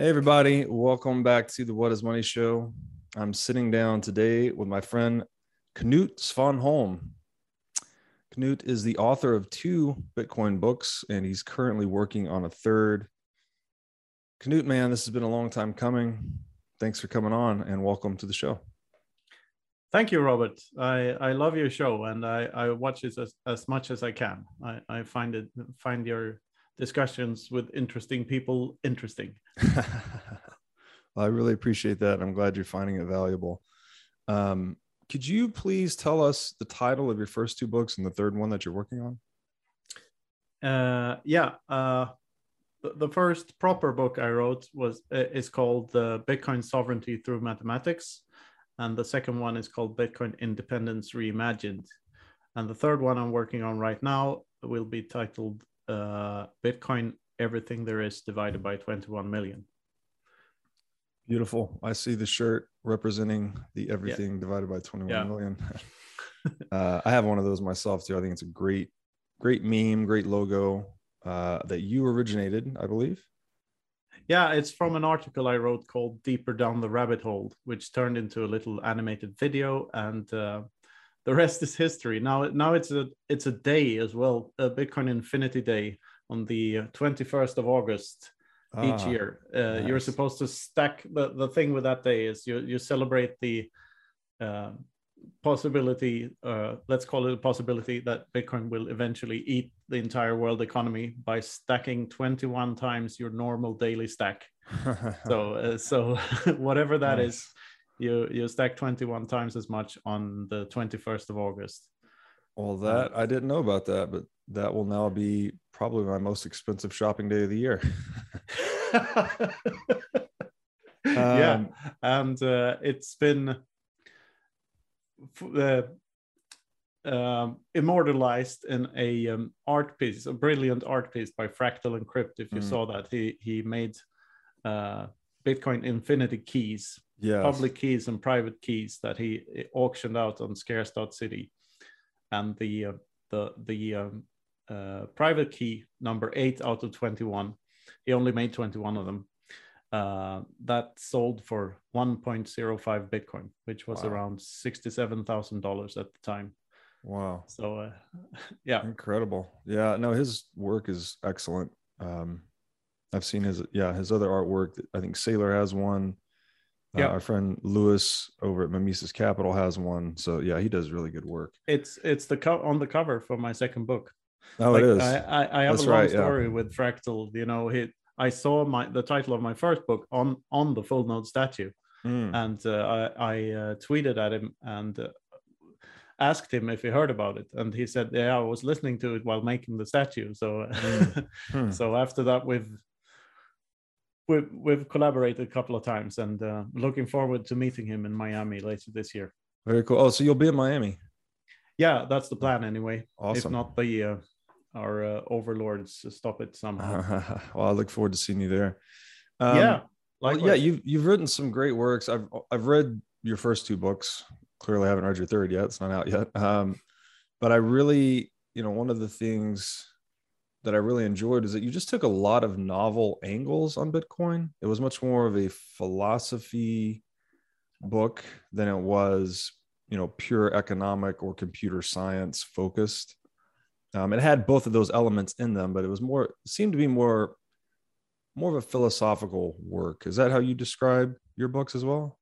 Hey, everybody. Welcome back to the What is Money Show. I'm sitting down today with my friend Knut Svanholm. Knut is the author of two Bitcoin books, and he's currently working on a third. Knut, man, this has been a long time coming. Thanks for coming on and welcome to the show. Thank you, Robert. I, I love your show and I, I watch it as, as much as I can. I, I find it find your discussions with interesting people interesting. well, I really appreciate that. I'm glad you're finding it valuable. Um, could you please tell us the title of your first two books and the third one that you're working on? Uh, yeah, uh, the, the first proper book I wrote was uh, is called uh, Bitcoin Sovereignty Through Mathematics, and the second one is called Bitcoin Independence Reimagined, and the third one I'm working on right now will be titled uh, Bitcoin Everything There Is Divided by 21 Million. Beautiful. I see the shirt representing the everything yeah. divided by twenty-one yeah. million. uh, I have one of those myself too. I think it's a great, great meme, great logo uh, that you originated, I believe. Yeah, it's from an article I wrote called "Deeper Down the Rabbit Hole," which turned into a little animated video, and uh, the rest is history. Now, now it's a it's a day as well, a Bitcoin Infinity Day on the twenty first of August each ah, year. Uh, nice. You're supposed to stack the, the thing with that day is you you celebrate the uh, possibility, uh, let's call it a possibility that Bitcoin will eventually eat the entire world economy by stacking 21 times your normal daily stack. so uh, so whatever that nice. is, you you stack 21 times as much on the 21st of August. Well, that I didn't know about that, but that will now be probably my most expensive shopping day of the year. yeah, um, and uh, it's been uh, um, immortalized in a um, art piece, a brilliant art piece by Fractal Encrypt. If you mm. saw that, he he made uh, Bitcoin Infinity keys, yes. public keys and private keys that he auctioned out on Scarce.city, and the uh, the the um, uh, private key number eight out of 21. He only made 21 of them. Uh, that sold for 1.05 Bitcoin, which was wow. around $67,000 at the time. Wow. So, uh, yeah. Incredible. Yeah. No, his work is excellent. Um, I've seen his, yeah, his other artwork. I think Saylor has one. Uh, yeah. our friend Lewis over at Mimesis Capital has one. So yeah, he does really good work. It's it's the co- on the cover for my second book. Oh, like, it is. I, I, I have That's a long right, story yeah. with Fractal. You know, he, I saw my the title of my first book on on the full node statue, mm. and uh, I, I uh, tweeted at him and uh, asked him if he heard about it, and he said, "Yeah, I was listening to it while making the statue." So, mm. so after that, we've we've we've collaborated a couple of times, and uh, looking forward to meeting him in Miami later this year. Very cool. Oh, so you'll be in Miami? Yeah, that's the plan anyway. Awesome. If not the uh, our uh, overlords stop it somehow. well, I look forward to seeing you there. Um, yeah, well, yeah, you've you've written some great works. I've I've read your first two books. Clearly, I haven't read your third yet. It's not out yet. Um, but I really, you know, one of the things that I really enjoyed is that you just took a lot of novel angles on Bitcoin. It was much more of a philosophy book than it was, you know, pure economic or computer science focused. Um, it had both of those elements in them, but it was more seemed to be more more of a philosophical work. Is that how you describe your books as well?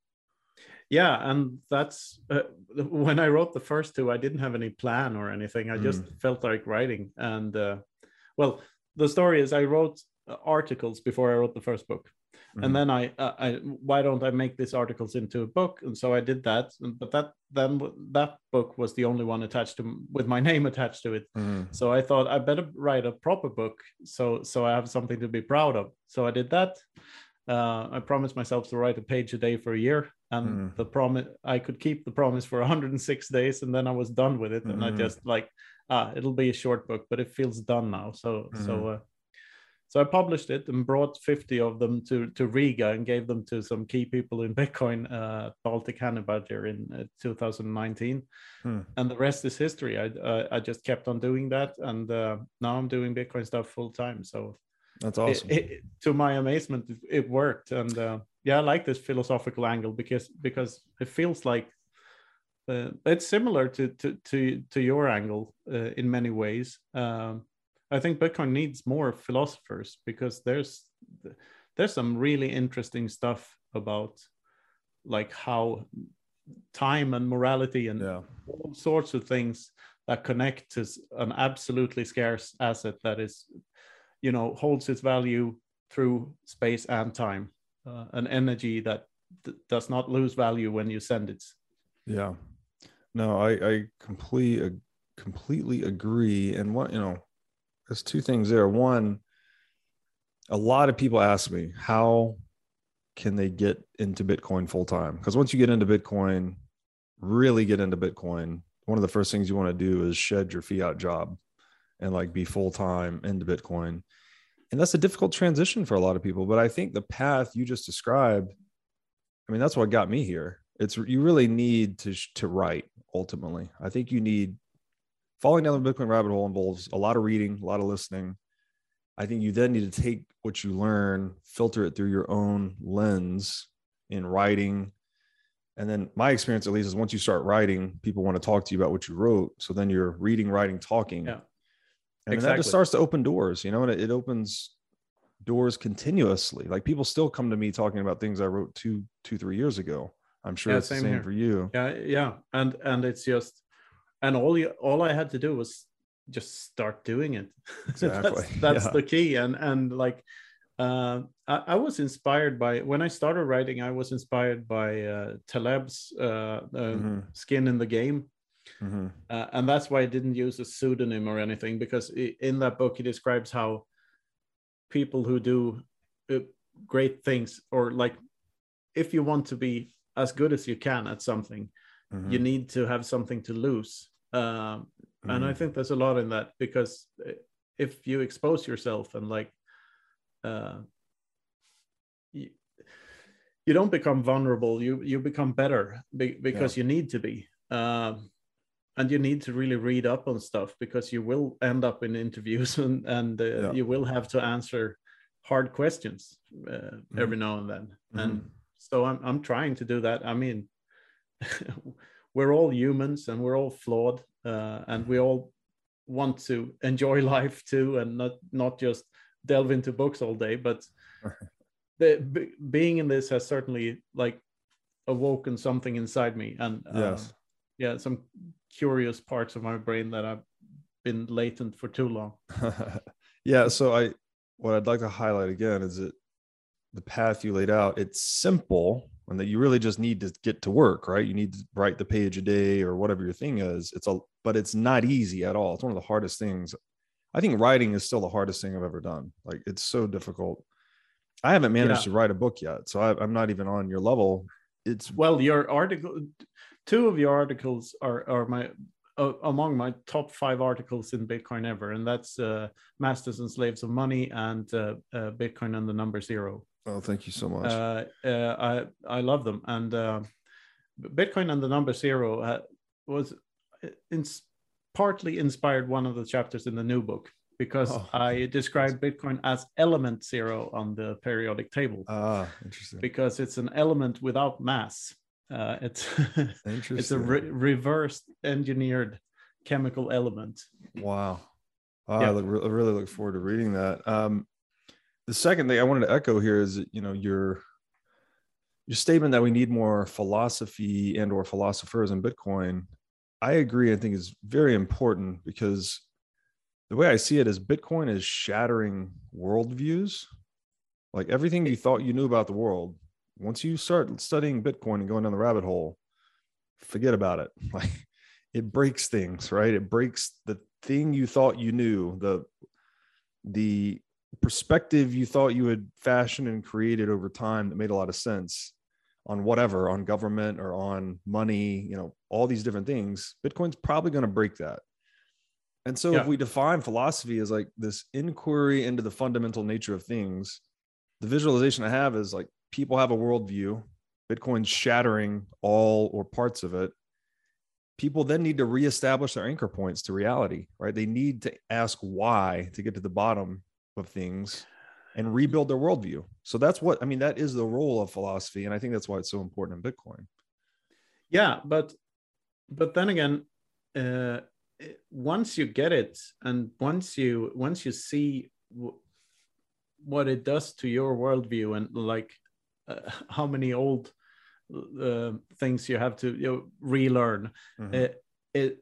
Yeah, and that's uh, when I wrote the first two. I didn't have any plan or anything. I just mm. felt like writing, and uh, well, the story is I wrote articles before I wrote the first book, Mm-hmm. And then I, uh, I, why don't I make these articles into a book? And so I did that. But that then that book was the only one attached to with my name attached to it. Mm-hmm. So I thought I better write a proper book so so I have something to be proud of. So I did that. Uh, I promised myself to write a page a day for a year, and mm-hmm. the promise I could keep the promise for 106 days, and then I was done with it. And I mm-hmm. just like, ah, it'll be a short book, but it feels done now. So so mm-hmm. uh, so I published it and brought 50 of them to, to Riga and gave them to some key people in Bitcoin, uh, Baltic Honeybadger in uh, 2019. Hmm. And the rest is history. I, uh, I just kept on doing that. And uh, now I'm doing Bitcoin stuff full time. So That's awesome. It, it, to my amazement, it worked, and uh, yeah, I like this philosophical angle because because it feels like uh, it's similar to to to to your angle uh, in many ways. Um, I think Bitcoin needs more philosophers because there's there's some really interesting stuff about like how time and morality and yeah. all sorts of things that connect to an absolutely scarce asset that is you know holds its value through space and time uh, an energy that d- does not lose value when you send it yeah no i i completely completely agree. And what you know there's two things there. One a lot of people ask me how can they get into bitcoin full time because once you get into bitcoin really get into bitcoin one of the first things you want to do is shed your fiat job and like be full time into bitcoin. And that's a difficult transition for a lot of people but i think the path you just described i mean that's what got me here it's you really need to to write ultimately. I think you need falling down the bitcoin rabbit hole involves a lot of reading a lot of listening. I think you then need to take what you learn filter it through your own lens in writing. And then my experience at least is once you start writing people want to talk to you about what you wrote. So then you're reading writing talking. Yeah. And exactly. that just starts to open doors you know and it, it, opens doors continuously. Like people still come to me talking about things i wrote two two three years ago i'm sure yeah, it's same the same here. for you yeah yeah and and it's just and all you all i had to do was just start doing it exactly. that's, that's yeah. the key and and like uh, I, I, was inspired by when I started writing. I was inspired by uh, Taleb's uh, uh mm-hmm. "Skin in the Game," Mm-hmm. Uh, and that's why I didn't use a pseudonym or anything because in that book he describes how people who do uh, great things or like if you want to be as good as you can at something, mm-hmm. you need to have something to lose. Um, mm-hmm. And I mm-hmm. think there's a lot in that because uh, if you expose yourself and like, uh, you, you don't become vulnerable. You you become better be, because yeah. you need to be. Um, and you need to really read up on stuff because you will end up in interviews and, and uh, yeah. you will have to answer hard questions uh, mm-hmm. every now and then mm-hmm. and so I'm, I'm trying to do that i mean we're all humans and we're all flawed uh, and we all want to enjoy life too and not not just delve into books all day but the, b- being in this has certainly like awoken something inside me and uh, yes yeah some curious parts of my brain that i've been latent for too long. yeah. So I, what I'd like to highlight again is that the path you laid out, it's simple and that you really just need to get to work, right? You need to write the page a day or whatever your thing is. It's a, but it's not easy at all. It's one of the hardest things. I think writing is still the hardest thing I've ever done. Like it's so difficult. I haven't managed yeah. to write a book yet, so I, I'm not even on your level. It's well, your article two of your articles are are my uh, among my top five articles in Bitcoin ever, and that's uh, Masters and Slaves of Money and uh, uh Bitcoin and the Number Zero. Oh, thank you so much. Uh, uh, I I love them, and Bitcoin and the Number Zero was in, partly inspired one of the chapters in the new book because oh, I described Bitcoin as element zero on the periodic table. Ah, interesting. Because it's an element without mass. Uh, it's it's a re- reverse engineered chemical element. Wow. Oh, yeah. I, look, I really look forward to reading that. Um, the second thing I wanted to echo here is, you know, your your statement that we need more philosophy and or philosophers in Bitcoin. I agree. I think is very important because the way I see it is Bitcoin is shattering worldviews. Like everything you thought you knew about the world once you start studying Bitcoin and going down the rabbit hole, forget about it. Like it breaks things, right? It breaks the thing you thought you knew, the the perspective you thought you had fashioned and created over time that made a lot of sense on whatever, on government or on money, you know, all these different things. Bitcoin's probably going to break that. And so yeah. if we define philosophy as like this inquiry into the fundamental nature of things, the visualization I have is like people have a worldview, Bitcoin's shattering all or parts of it. People then need to reestablish their anchor points to reality, right? They need to ask why to get to the bottom of things. and rebuild their worldview. So that's what I mean. That is the role of philosophy, and I think that's why it's so important in Bitcoin. Yeah, but but then again, uh, once you get it, and once you once you see w- what it does to your worldview, and like uh, how many old uh, things you have to you know, relearn, mm-hmm. it, it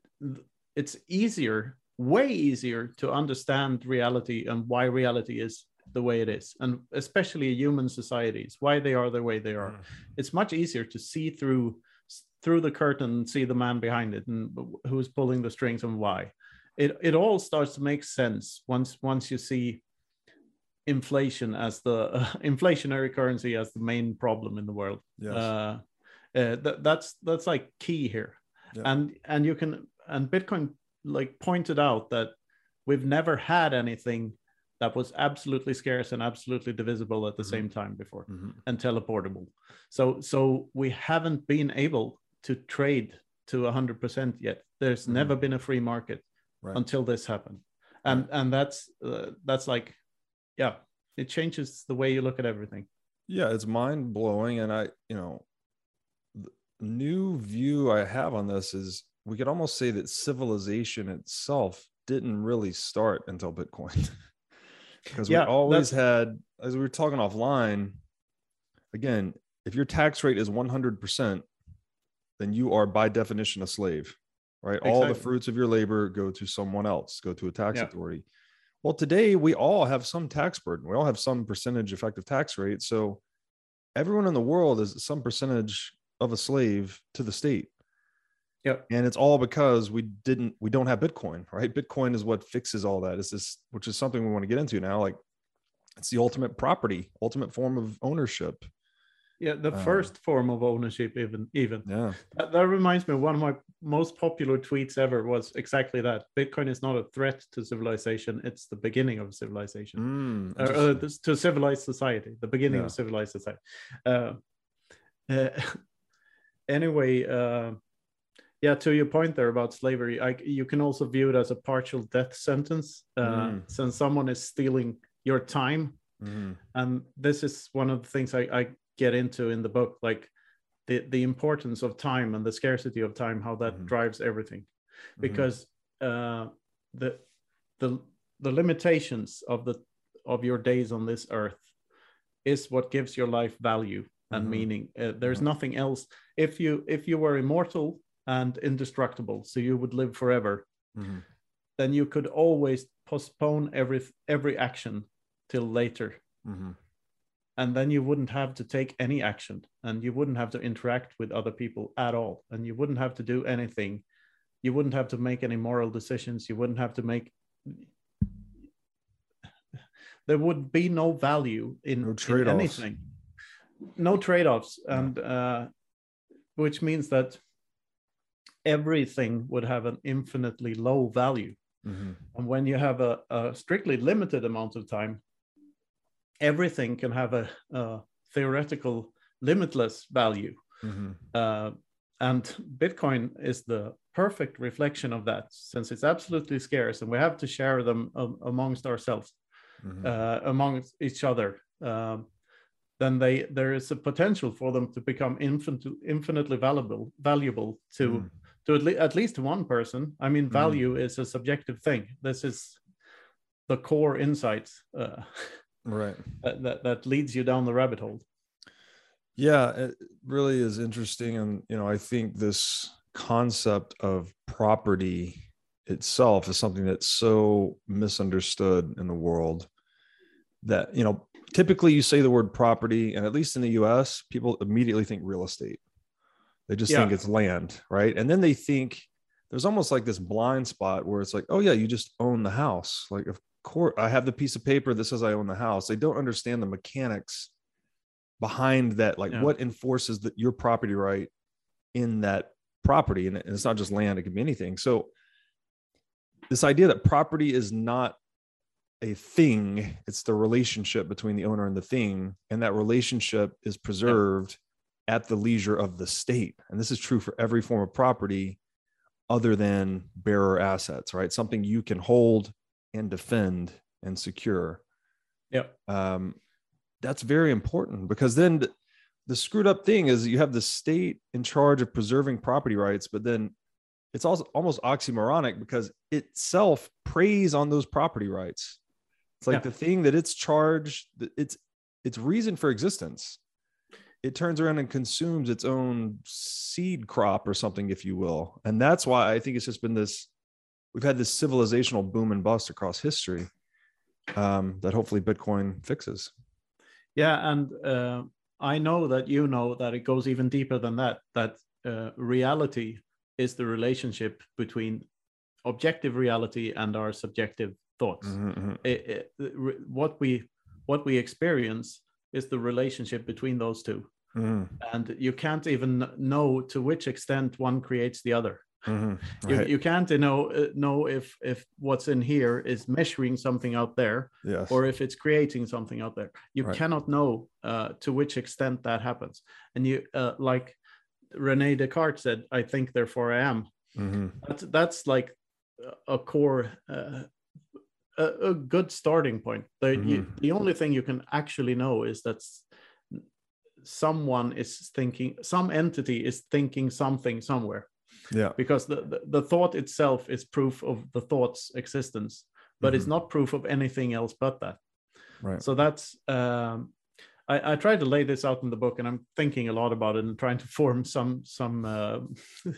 it's easier way easier to understand reality and why reality is the way it is and especially human societies why they are the way they are mm. it's much easier to see through through the curtain and see the man behind it and who's pulling the strings and why it it all starts to make sense once once you see inflation as the uh, inflationary currency as the main problem in the world yes. uh, uh, th- that's that's like key here yeah. and and you can and bitcoin like pointed out that we've never had anything that was absolutely scarce and absolutely divisible at the mm-hmm. same time before mm-hmm. and teleportable so so we haven't been able to trade to 100% yet there's mm-hmm. never been a free market right. until this happened and right. and that's uh, that's like yeah it changes the way you look at everything yeah it's mind blowing and i you know the new view i have on this is we could almost say that civilization itself didn't really start until bitcoin. Because yeah, we always had as we were talking offline again if your tax rate is 100% then you are by definition a slave right? Exactly. all the fruits of your labor go to someone else go to a tax yeah. authority. Well today we all have some tax burden. We all have some percentage effective tax rate. So everyone in the world is some percentage of a slave to the state Yep. And it's all because we didn't we don't have Bitcoin, right? Bitcoin is what fixes all that. Is this which is something we want to get into now. Like it's the ultimate property, ultimate form of ownership. Yeah, the uh, first form of ownership, even even. Yeah. That, that reminds me, one of my most popular tweets ever was exactly that. Bitcoin is not a threat to civilization; it's the beginning of civilization, mm, uh, uh, to civilized society, the beginning yeah. of civilized society. Uh, uh anyway, uh, yeah to your point there about slavery I, you can also view it as a partial death sentence uh, mm. since someone is stealing your time mm. and this is one of the things I, I, get into in the book like the, the importance of time and the scarcity of time how that mm. drives everything mm-hmm. because uh, the the the limitations of the of your days on this earth is what gives your life value and meaning uh, there's nothing else if you if you were immortal and indestructible, so you would live forever, mm-hmm. then you could always postpone every every action till later. Mm-hmm. And then you wouldn't have to take any action and you wouldn't have to interact with other people at all. And you wouldn't have to do anything. You wouldn't have to make any moral decisions. You wouldn't have to make there would be no value in, no in anything no trade-offs and uh, which means that everything would have an infinitely low value. Mm-hmm. And when you have a, a, strictly limited amount of time, everything can have a, a theoretical limitless value. Mm-hmm. Uh, and Bitcoin is the perfect reflection of that, since it's absolutely scarce, and we have to share them um, amongst ourselves, mm-hmm. uh, amongst each other. Um, then they there is a potential for them to become infinite, infinitely valuable valuable to mm to at, le- at least one person. I mean, mm. value mm. is a subjective thing. This is the core insights, uh, right? That, that, that leads you down the rabbit hole. Yeah, it really is interesting, and you know, I think this concept of property itself is something that's so misunderstood in the world that you know typically you say the word property and at least in the US people immediately think real estate they just yeah. think it's land, right? And then they think there's almost like this blind spot where it's like, oh yeah, you just own the house. Like, of course, I have the piece of paper that says I own the house. They don't understand the mechanics behind that, like yeah. what enforces that your property right in that property. And it's not just land; it can be anything. So this idea that property is not a thing it's the relationship between the owner and the thing and that relationship is preserved at the leisure of the state. And this is true for every form of property other than bearer assets, right? Something you can hold and defend and secure. Yeah. Um, that's very important because then the screwed up thing is you have the state in charge of preserving property rights, but then it's also almost oxymoronic because itself preys on those property rights. It's like yeah. the thing that it's charged, it's its reason for existence. It turns around and consumes its own seed crop or something, if you will. And that's why I think it's just been this we've had this civilizational boom and bust across history um, that hopefully Bitcoin fixes. Yeah, and uh, I know that you know that it goes even deeper than that. That uh, reality is the relationship between objective reality and our subjective thoughts. Mm-hmm. mm-hmm. It, it, what we what we experience is the relationship between those two, mm-hmm. and you can't even know to which extent one creates the other. Mm-hmm. Right. You, you can't you know uh, know if if what's in here is measuring something out there yes. or if it's creating something out there you right. cannot know uh, to which extent that happens and you uh, like rene descartes said i think therefore i am mm-hmm. that's, that's like a core uh, a, a, good starting point the, mm-hmm. you, the only thing you can actually know is that someone is thinking some entity is thinking something somewhere. Yeah. Because the, the, the thought itself is proof of the thought's existence but mm-hmm. it's not proof of anything else but that. Right. So that's um I, I tried to lay this out in the book and i'm thinking a lot about it and trying to form some some uh,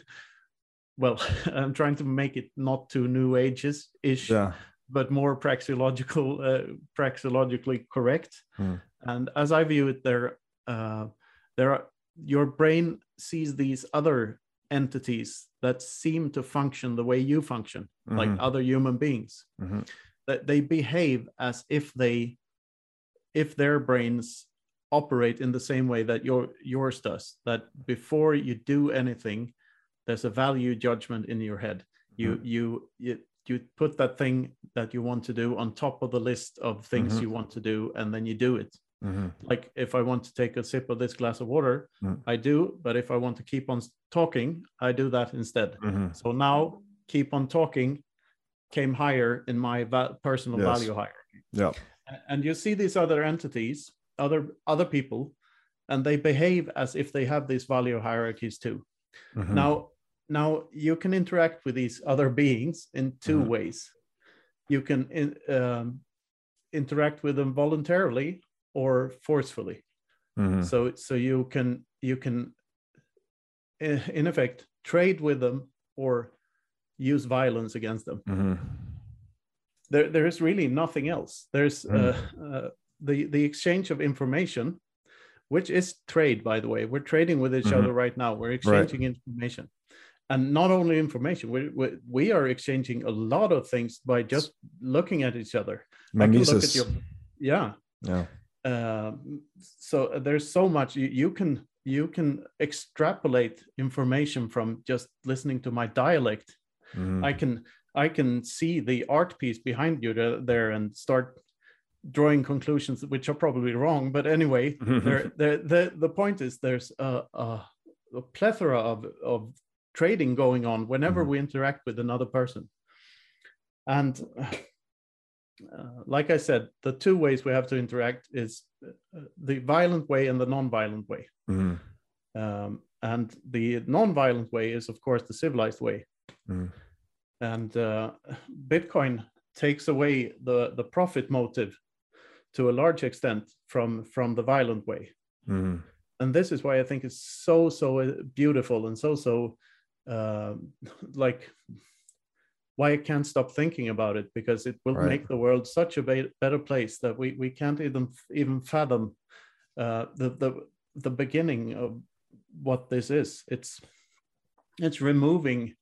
well i'm trying to make it not too new ages ish yeah. but more praxeological uh, praxeologically correct. Mm. and as i view it there uh, there are your brain sees these other entities that seem to function the way you function, mm-hmm. like other human beings. Mm-hmm. That they behave as if they, if their brains operate in the same way that your yours does. That before you do anything, there's a value judgment in your head. You mm-hmm. you you you put that thing that you want to do on top of the list of things mm-hmm. you want to do, and then you do it. Mm-hmm. Like if I want to take a sip of this glass of water, mm. I do. But if I want to keep on talking, I do that instead. Mm-hmm. So now keep on talking came higher in my va- personal yes. value hierarchy. Yeah. And you see these other entities, other other people, and they behave as if they have these value hierarchies too. Mm-hmm. Now, now you can interact with these other beings in 2 mm-hmm. ways. You can in, um, interact with them voluntarily or forcefully. Mm-hmm. So so you can you can in effect trade with them or use violence against them. Mm-hmm. There there is really nothing else. There's mm. uh, uh, the the exchange of information, which is trade by the way. We're trading with each mm-hmm. other right now. We're exchanging right. information. And not only information, we, we, we are exchanging a lot of things by just looking at each other. Mimesis. Your, yeah. Yeah. Um, so there's so much you, you can you can extrapolate information from just listening to my dialect. Mm. I can I can see the art piece behind you there and start drawing conclusions which are probably wrong. But anyway, there, there, the the point is there's a, a, a plethora of of trading going on whenever mm. we interact with another person, and uh, like I said, the two ways we have to interact is uh, the violent way and the non-violent way. Mm-hmm. Um, and the non-violent way is, of course, the civilized way. Mm-hmm. And uh, Bitcoin takes away the the profit motive to a large extent from from the violent way. Mm-hmm. And this is why I think it's so so uh, beautiful and so so uh, like why I can't stop thinking about it because it will right. make the world such a be- better place that we, we can't even even fathom uh, the the the beginning of what this is. It's it's removing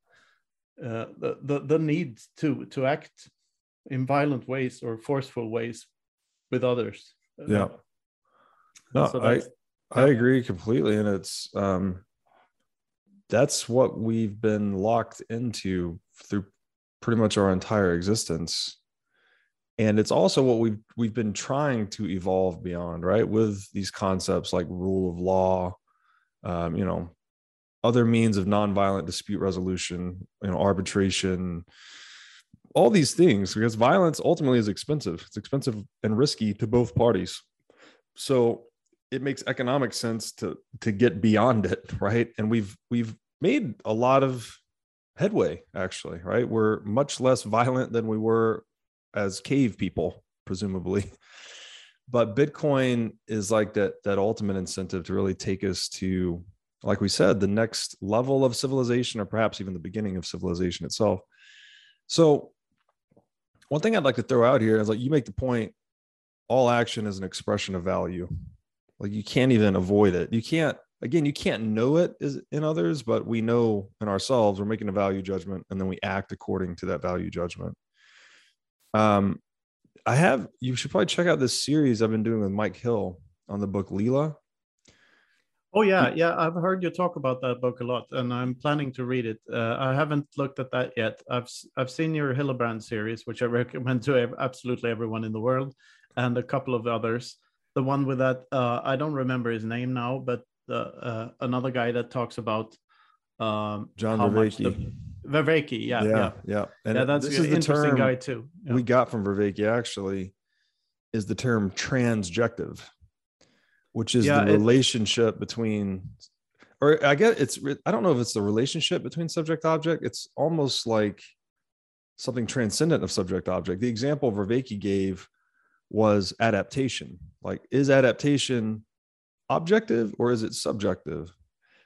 uh, the, the the need to to act in violent ways or forceful ways with others. Yeah. No, so I I agree completely, and it's um that's what we've been locked into through pretty much our entire existence and it's also what we've we've been trying to evolve beyond right with these concepts like rule of law um, you know other means of nonviolent dispute resolution you know arbitration all these things because violence ultimately is expensive. It's expensive and risky to both parties. So it makes economic sense to to get beyond it, right? And we've we've made a lot of headway actually, right? We're much less violent than we were as cave people, presumably. But Bitcoin is like that that ultimate incentive to really take us to like we said, the next level of civilization, or perhaps even the beginning of civilization itself. So, one thing I'd like to throw out here is like you make the point all action is an expression of value. Like you can't even avoid it. You can't, again, you can't know it is in others, but we know in ourselves we're making a value judgment and then we act according to that value judgment. Um, I have, you should probably check out this series I've been doing with Mike Hill on the book Lila. Oh yeah, yeah. I've heard you talk about that book a lot, and I'm planning to read it. Uh, I haven't looked at that yet. I've I've seen your Hillebrand series, which I recommend to absolutely everyone in the world, and a couple of others. The one with that uh, I don't remember his name now, but uh, another guy that talks about um, John Vervaeke. Vervaeke, yeah, yeah, yeah. And yeah, that's this is the term guy too. Yeah. We got from Vervaeke actually is the term transjective which is yeah, the relationship between or i guess it's i don't know if it's the relationship between subject object it's almost like something transcendent of subject object the example Vervaeke gave was adaptation like is adaptation objective or is it subjective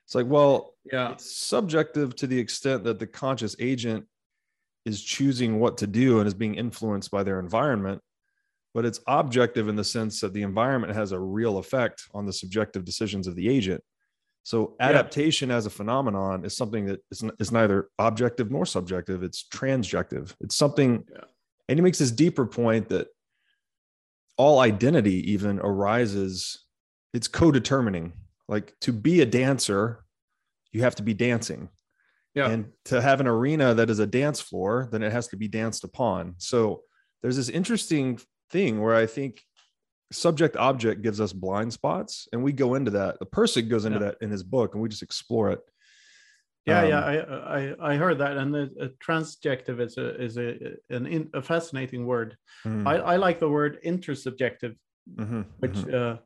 it's like well yeah it's subjective to the extent that the conscious agent is choosing what to do and is being influenced by their environment but it's objective in the sense that the environment has a real effect on the subjective decisions of the agent. So adaptation yeah. as a phenomenon is something that is, is neither objective nor subjective. It's transjective. It's something, yeah. and he makes this deeper point that all identity even arises. It's co-determining. Like to be a dancer, you have to be dancing. Yeah. And to have an arena that is a dance floor, then it has to be danced upon. So there's this interesting thing where I think subject object gives us blind spots and we go into that. The person goes into yeah. that in his book and we just explore it. Yeah, um, yeah, I, I I heard that, and the, uh, transjective is a is a an in, a fascinating word. Mm. I, I like the word intersubjective, mm-hmm, which mm-hmm. Uh,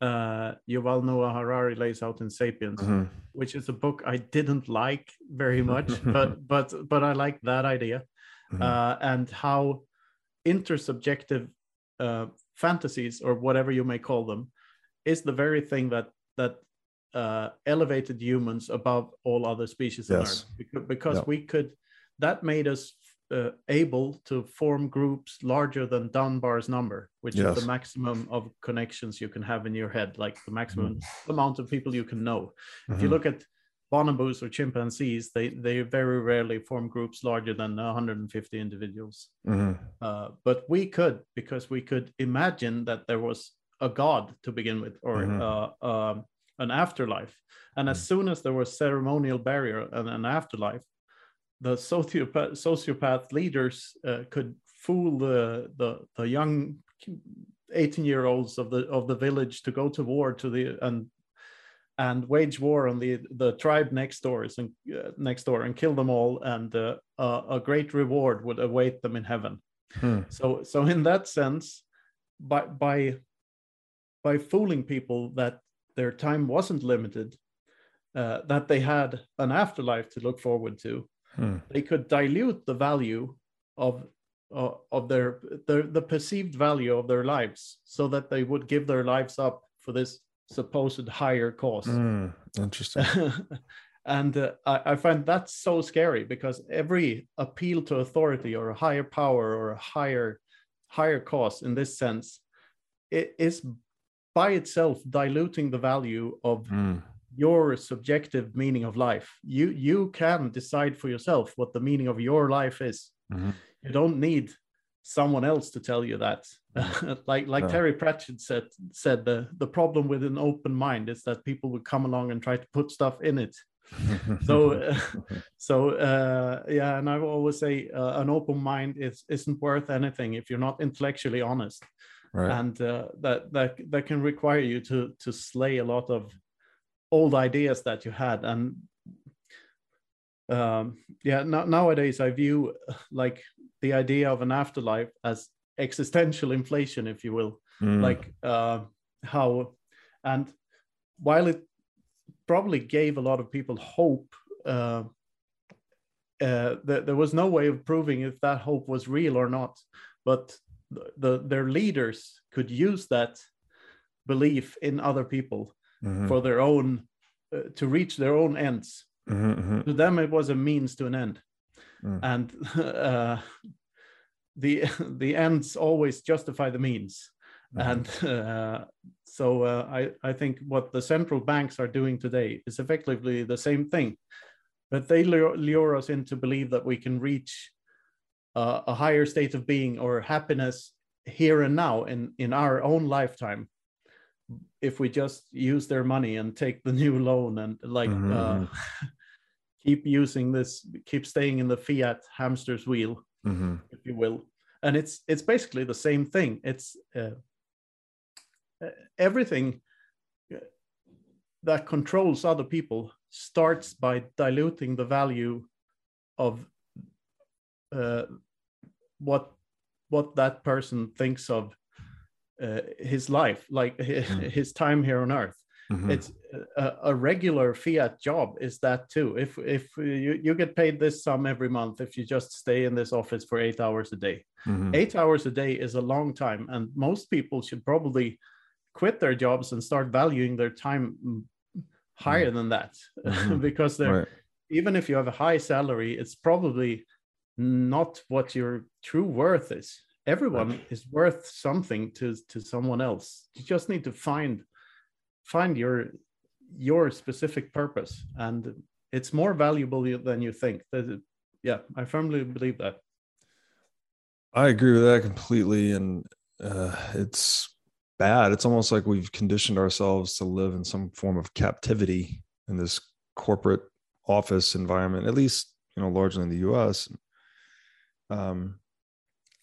uh, Yuval Noah Harari lays out in *Sapiens*, mm-hmm. which is a book I didn't like very much, but but but I like that idea, mm-hmm. uh, and how intersubjective uh, fantasies or whatever you may call them is the very thing that that uh, elevated humans above all other species yes. on earth because, because we could that made us uh, able to form groups larger than Dunbar's number, which yes. is the maximum of connections you can have in your head, like the maximum mm-hmm. amount of people you can know. Mm-hmm. If you mm-hmm. look at bonobos or chimpanzees, they they very rarely form groups larger than 150 individuals. Mm-hmm. Uh, but we could because we could imagine that there was a god to begin with, or mm-hmm. uh, uh, an afterlife. And as mm-hmm. soon as there was ceremonial barrier and an afterlife, the sociopath, sociopath leaders uh, could fool the, the the young 18 year olds of the of the village to go to war to the and and wage war on the the tribe next door and uh, next door and kill them all and uh, uh, a great reward would await them in heaven hmm. so so in that sense by by by fooling people that their time wasn't limited uh, that they had an afterlife to look forward to hmm. they could dilute the value of uh, of their, their the perceived value of their lives so that they would give their lives up for this supposed higher cost. Mm, interesting. and uh, I, I, find that so scary because every appeal to authority or a higher power or a higher higher cost in this sense it is by itself diluting the value of mm. Your subjective meaning of life you you can decide for yourself what the meaning of your life is mm-hmm. you don't need someone else to tell you that. Mm. like like Terry Pratchett said said the the problem with an open mind is that people would come along and try to put stuff in it. so uh, so uh, yeah, and I always say uh, an open mind is isn't worth anything if you're not intellectually honest. Right. And uh, that that that can require you to to slay a lot of old ideas that you had and um, yeah no, nowadays i view like the idea of an afterlife as existential inflation, if you will, mm. like uh, how, and while it probably gave a lot of people hope, uh, uh, th- there was no way of proving if that hope was real or not. But the, the their leaders could use that belief in other people mm-hmm. for their own uh, to reach their own ends. Mm-hmm, mm-hmm. To them, it was a means to an end, mm. and uh, the the ends always justify the means. Mm-hmm. And uh, so uh, I I think what the central banks are doing today is effectively the same thing, but they lure, lure us into believe that we can reach uh, a higher state of being or happiness here and now in in our own lifetime if we just use their money and take the new loan and like mm-hmm. uh, mm-hmm. keep using this keep staying in the fiat hamster's wheel mm-hmm. if you will and it's it's basically the same thing it's uh, everything that controls other people starts by diluting the value of uh, what what that person thinks of uh, his life, like his, mm. his, time here on Earth. Mm-hmm. It's a, a, regular fiat job is that too. If if you, you get paid this sum every month if you just stay in this office for eight hours a day, mm-hmm. eight hours a day is a long time, and most people should probably quit their jobs and start valuing their time higher mm-hmm. than that, mm-hmm. because they're right. even if you have a high salary, it's probably not what your true worth is everyone is worth something to to someone else. You just need to find find your your specific purpose and it's more valuable than you think. That yeah i firmly believe that. I agree with that completely and uh, it's bad. It's almost like we've conditioned ourselves to live in some form of captivity in this corporate office environment at least you know largely in the us um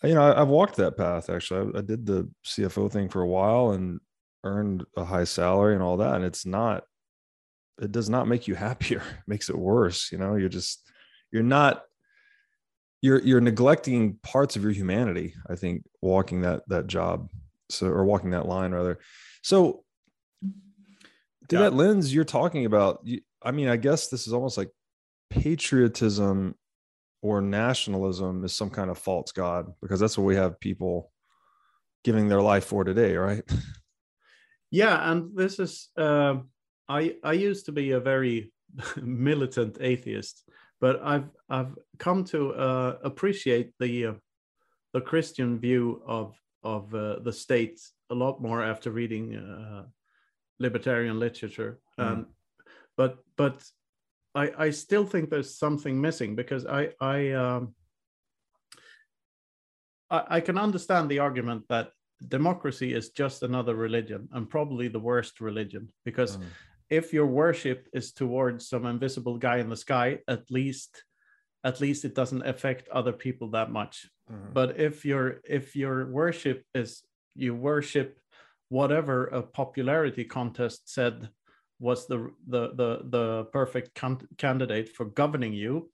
you know, I, have walked that path actually. I, I, did the CFO thing for a while and earned a high salary and all that. And it's not, it does not make you happier. It makes it worse. You know, you're just, you're not, you're, you're neglecting parts of your humanity. I think walking that, that job. So, or walking that line rather. So to yeah. that lens you're talking about, you, I mean, I guess this is almost like patriotism or nationalism is some kind of false god because that's what we have people giving their life for today right yeah and this is uh, i i used to be a very militant atheist but i've i've come to uh, appreciate the uh, the christian view of of uh, the state a lot more after reading uh, libertarian literature mm. um, but but I, I still think there's something missing because I I, um, I, I can understand the argument that democracy is just another religion and probably the worst religion because mm. if your worship is towards some invisible guy in the sky, at least at least it doesn't affect other people that much. Mm. But if your if your worship is you worship whatever a popularity contest said was the the the, the perfect can- candidate for governing you,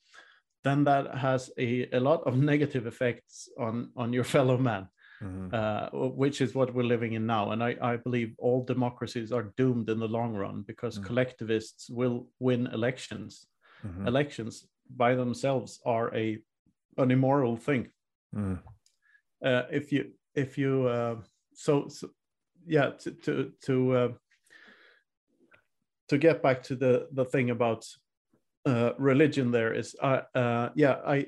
then that has a, a lot of negative effects on on your fellow man. Mm-hmm. Uh, which is what we're living in now. And I, I believe all democracies are doomed in the long run because mm-hmm. collectivists will win elections. Mm-hmm. Elections by themselves are a an immoral thing. Mm. Uh, if you if you uh, so, so yeah to to, to uh, to get back to the the thing about uh, religion, there is, uh, uh, yeah, I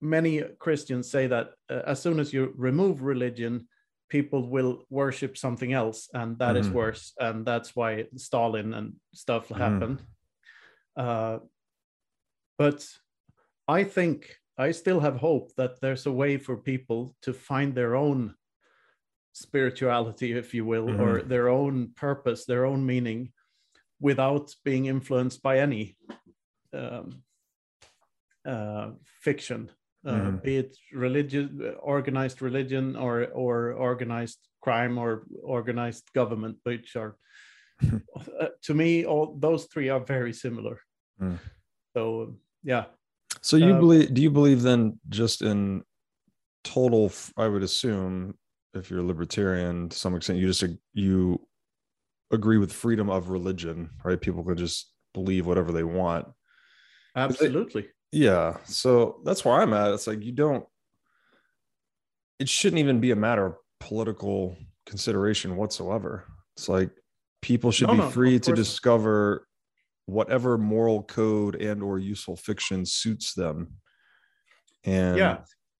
many Christians say that uh, as soon as you remove religion, people will worship something else, and that mm-hmm. is worse, and that's why Stalin and stuff mm-hmm. happened. Uh, but I think I still have hope that there's a way for people to find their own spirituality, if you will, mm-hmm. or their own purpose, their own meaning without being influenced by any um, uh, fiction, uh, mm. be it religion, organized religion, or or organized crime, or organized government, which are uh, to me all those three are very similar. Mm. So yeah. So you um, believe? Do you believe then just in total i would assume if you're a libertarian to some extent you just you agree with freedom of religion right? People can just believe whatever they want. Absolutely. yeah so that's where i'm at. It's like you don't it shouldn't even be a matter of political consideration whatsoever. It's like people should no, be no, free to discover whatever moral code and or useful fiction suits them. And yeah.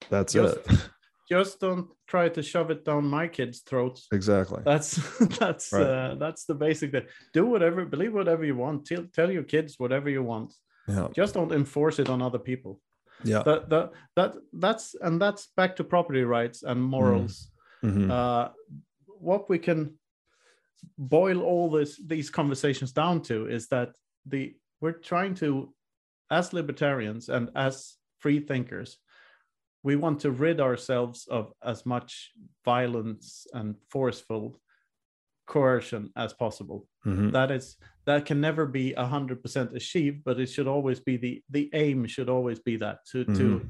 that's just, it just don't try to shove it down my kids throats. Exactly. That's that's right. uh, that's the basic that do whatever believe whatever you want. Tell, tell your kids whatever you want. Yeah. Just don't enforce it on other people. Yeah. That that, that that's and that's back to property rights and morals. Mm-hmm. uh, what we can boil all this these conversations down to is that the we're trying to as libertarians and as free thinkers we want to rid ourselves of as much violence and forceful coercion as possible mm-hmm. that is that can never be 100% achieved but it should always be the the aim should always be that to mm-hmm. to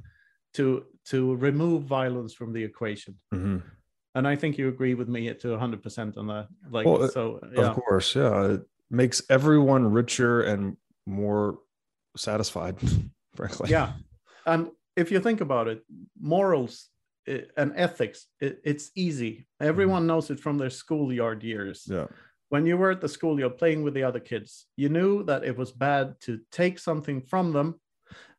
to to remove violence from the equation mm-hmm. and i think you agree with me to 100% on that like well, so yeah. of course yeah it makes everyone richer and more satisfied frankly yeah and if you think about it, morals eh, and ethics, it's easy. Everyone mm-hmm. knows it from their schoolyard years. Yeah. When you were at the schoolyard playing with the other kids, you knew that it was bad to take something from them,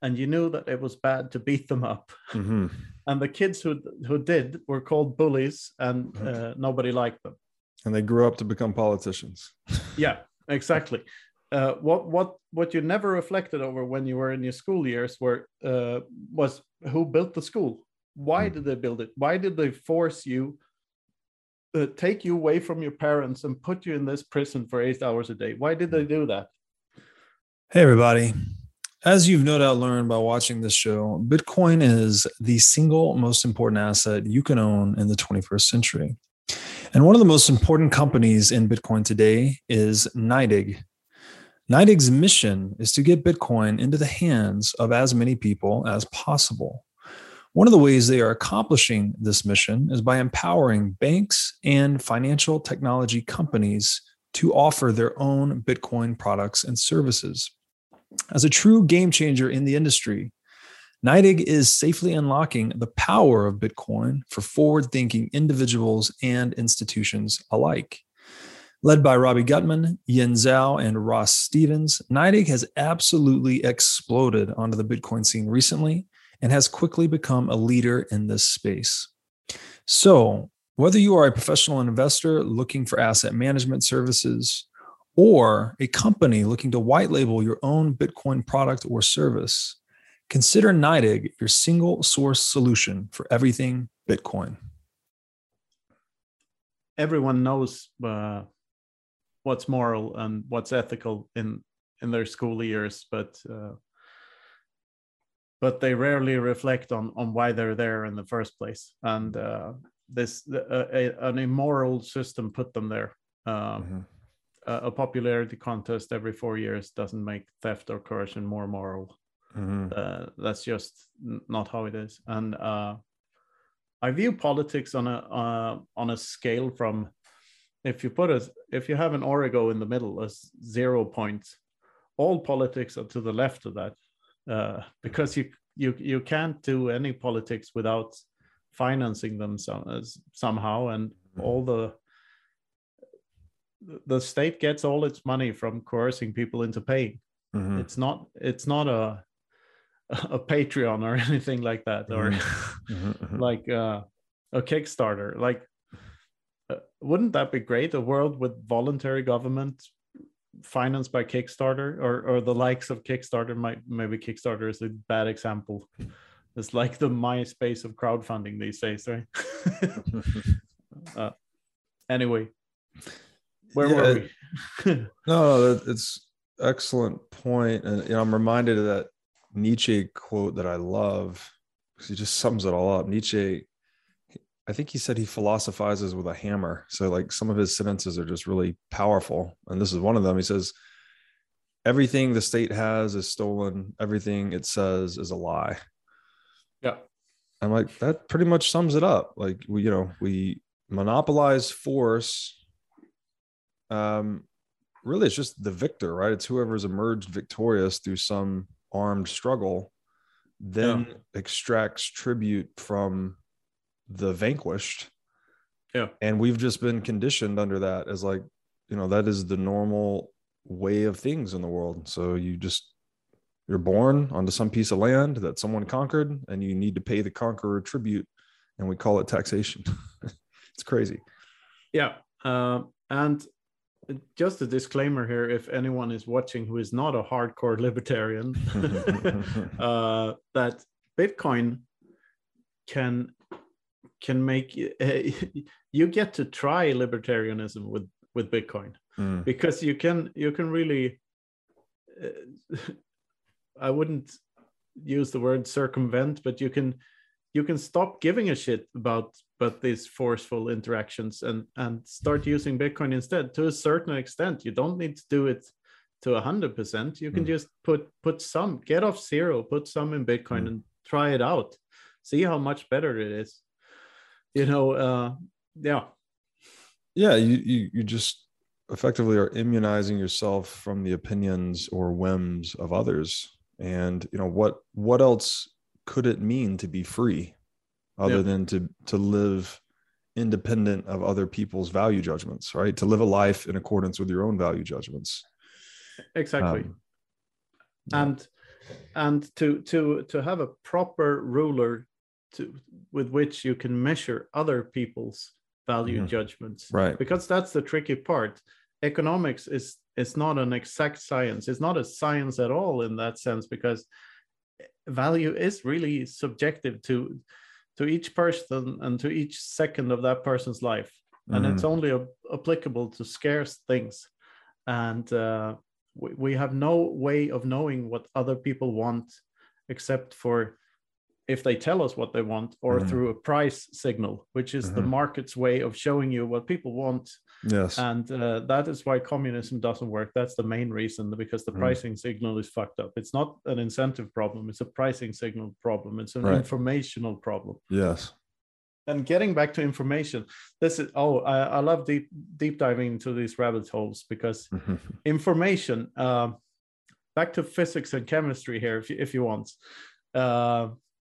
and you knew that it was bad to beat them up. Mm-hmm. And the kids who who did were called bullies, and uh, nobody liked them. And they grew up to become politicians. yeah, exactly uh, what what what you never reflected over when you were in your school years were uh, was who built the school. Why hmm. did they build it? Why did they force you uh, take you away from your parents and put you in this prison for eight hours a day? Why did they do that? Hey everybody. As you've no doubt learned by watching this show bitcoin is the single most important asset you can own in the 21st century. And one of the most important companies in bitcoin today is NYDIG NYDIG's mission is to get Bitcoin into the hands of as many people as possible. One of the ways they are accomplishing this mission is by empowering banks and financial technology companies to offer their own Bitcoin products and services. As a true game changer in the industry, NYDIG is safely unlocking the power of Bitcoin for forward thinking individuals and institutions alike. Led by Robbie Gutmann, Yin Zhao, and Ross Stevens, NYDIG has absolutely exploded onto the Bitcoin scene recently and has quickly become a leader in this space. So, whether you are a professional investor looking for asset management services or a company looking to white label your own Bitcoin product or service, consider NYDIG your single source solution for everything Bitcoin. Everyone knows uh, what's moral and what's ethical in in their school years but uh, but they rarely reflect on on why they're there in the first place and uh, this uh, a, an immoral system put them there um, mm-hmm. a, a, popularity contest every four years doesn't make theft or coercion more moral mm-hmm. Uh, that's just not how it is and uh, i view politics on a uh, on a scale from if you put it if you have an origo in the middle as zero points all politics are to the left of that uh, because you you you can't do any politics without financing them some, as, somehow and mm-hmm. all the the state gets all its money from coercing people into paying mm-hmm. it's not it's not a a patreon or anything like that or mm-hmm. mm-hmm. mm-hmm. like uh, a kickstarter like uh, wouldn't that be great? A world with voluntary government financed by Kickstarter or or the likes of Kickstarter. Might maybe Kickstarter is a bad example. It's like the MySpace of crowdfunding these days, right? uh, anyway, where yeah, were we? no, it's excellent point, and you know, I'm reminded of that Nietzsche quote that I love because he just sums it all up. Nietzsche I think he said he philosophizes with a hammer. So like some of his sentences are just really powerful. And this is one of them. He says, everything the state has is stolen. Everything it says is a lie. Yeah. I'm like, that pretty much sums it up. Like we, you know, we monopolize force. Um, really, it's just the victor, right? It's whoever's emerged victorious through some armed struggle, then yeah. extracts tribute from the vanquished. Yeah. And we've just been conditioned under that as like, you know, that is the normal way of things in the world. So you just you're born onto some piece of land that someone conquered and you need to pay the conqueror tribute and we call it taxation it's crazy yeah uh, and just a disclaimer here if anyone is watching who is not a hardcore libertarian uh, that bitcoin can can make uh, you get to try libertarianism with with bitcoin mm. because you can you can really uh, I wouldn't use the word circumvent, but you can you can stop giving a shit about but these forceful interactions and and start using Bitcoin instead to a certain extent. You don't need to do it to a hundred percent. You can mm. just put put some get off zero, put some in Bitcoin mm. and try it out. See how much better it is. You know, uh yeah. Yeah, you you, you just effectively are immunizing yourself from the opinions or whims of others. And you know what what else could it mean to be free other yeah. than to to live independent of other people's value judgments right? To live a life in accordance with your own value judgments. Exactly. Um, and and to to to have a proper ruler to with which you can measure other people's value mm-hmm. judgments. Right. Because that's the tricky part. Economics is it's not an exact science. It's not a science at all in that sense because value is really subjective to to each person and to each second of that person's life. And mm. it's only a, applicable to scarce things. And uh, we, we have no way of knowing what other people want except for if they tell us what they want or mm-hmm. through a price signal which is mm-hmm. the market's way of showing you what people want yes and uh, that is why communism doesn't work that's the main reason because the mm. pricing signal is fucked up it's not an incentive problem it's a pricing signal problem it's an right. informational problem yes and getting back to information this is oh i, I love deep deep diving into these rabbit holes because information uh, back to physics and chemistry here if you, if you want uh,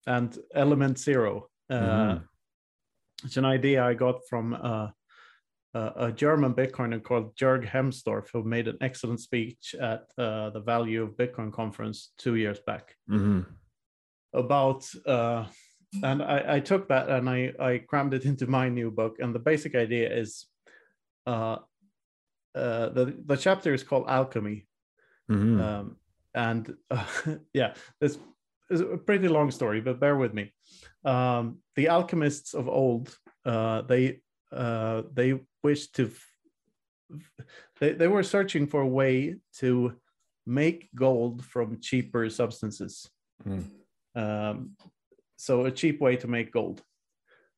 and element zero. Uh, mm-hmm. It's an idea I got from uh, a German Bitcoiner called Jörg Hemsdorf, who made an excellent speech at uh, the Value of Bitcoin conference two years back mm-hmm. about. Uh, and I, I, took that and I, I crammed it into my new book. And the basic idea is uh, uh, the, the chapter is called Alchemy. Mm-hmm. Um, and uh, yeah, this is a pretty long story, but bear with me. Um, the alchemists of old, uh, they uh, they wished to. They, they were searching for a way to make gold from cheaper substances. Mm. Um, so a cheap way to make gold.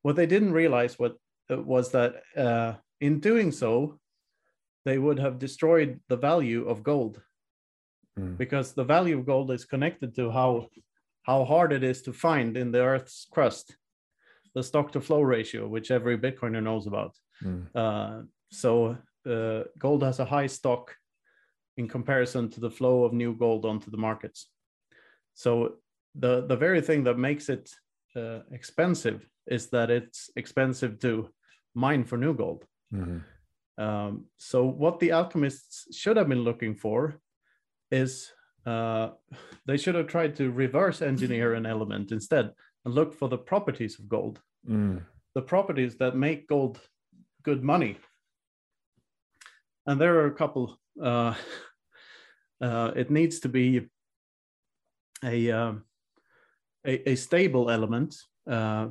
What they didn't realize what uh, was that uh, in doing so, they would have destroyed the value of gold mm. because the value of gold is connected to how how hard it is to find in the Earth's crust, the stock to flow ratio, which every Bitcoiner knows about. Mm. Uh, so uh, gold has a high stock in comparison to the flow of new gold onto the markets. So the the very thing that makes it uh, expensive is that it's expensive to mine for new gold. Mm-hmm. Um, so what the alchemists should have been looking for is uh, they should have tried to reverse engineer an element instead and look for the properties of gold, mm. the properties that make gold good money. And there are a couple. Uh, uh, it needs to be a um, a, a, stable element. Uh,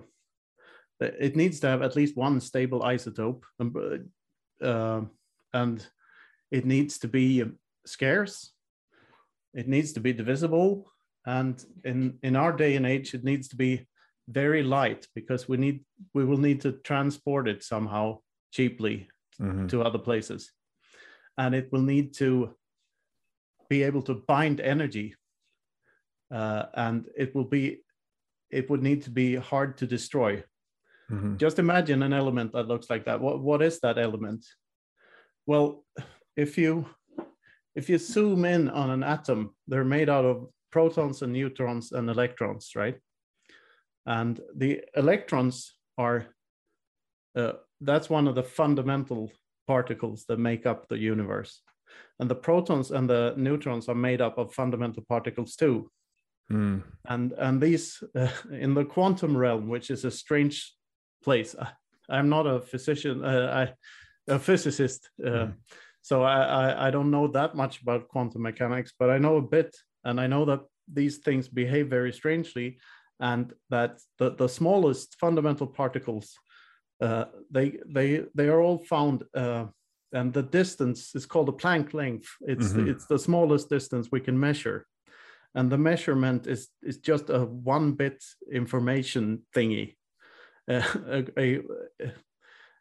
it needs to have at least one stable isotope, um, uh, and it needs to be scarce it needs to be divisible and in in our day and age it needs to be very light because we need we will need to transport it somehow cheaply mm-hmm. to other places and it will need to be able to bind energy uh, and it will be it would need to be hard to destroy. Mm-hmm. Just imagine an element that looks like that. What what is that element? Well, if you if you zoom in on an atom, they're made out of protons and neutrons and electrons, right? And the electrons are uh, that's one of the fundamental particles that make up the universe. And the protons and the neutrons are made up of fundamental particles too. Mm. And and these uh, in the quantum realm, which is a strange place. I'm not a physician, uh, I, a physicist, uh, mm. So I, I, I don't know that much about quantum mechanics, but I know a bit, and I know that these things behave very strangely, and that the, the smallest fundamental particles, uh, they they they are all found. Uh, and the distance is called the Planck length. It's mm-hmm. it's the smallest distance we can measure, and the measurement is is just a one bit information thingy. Uh, a, a,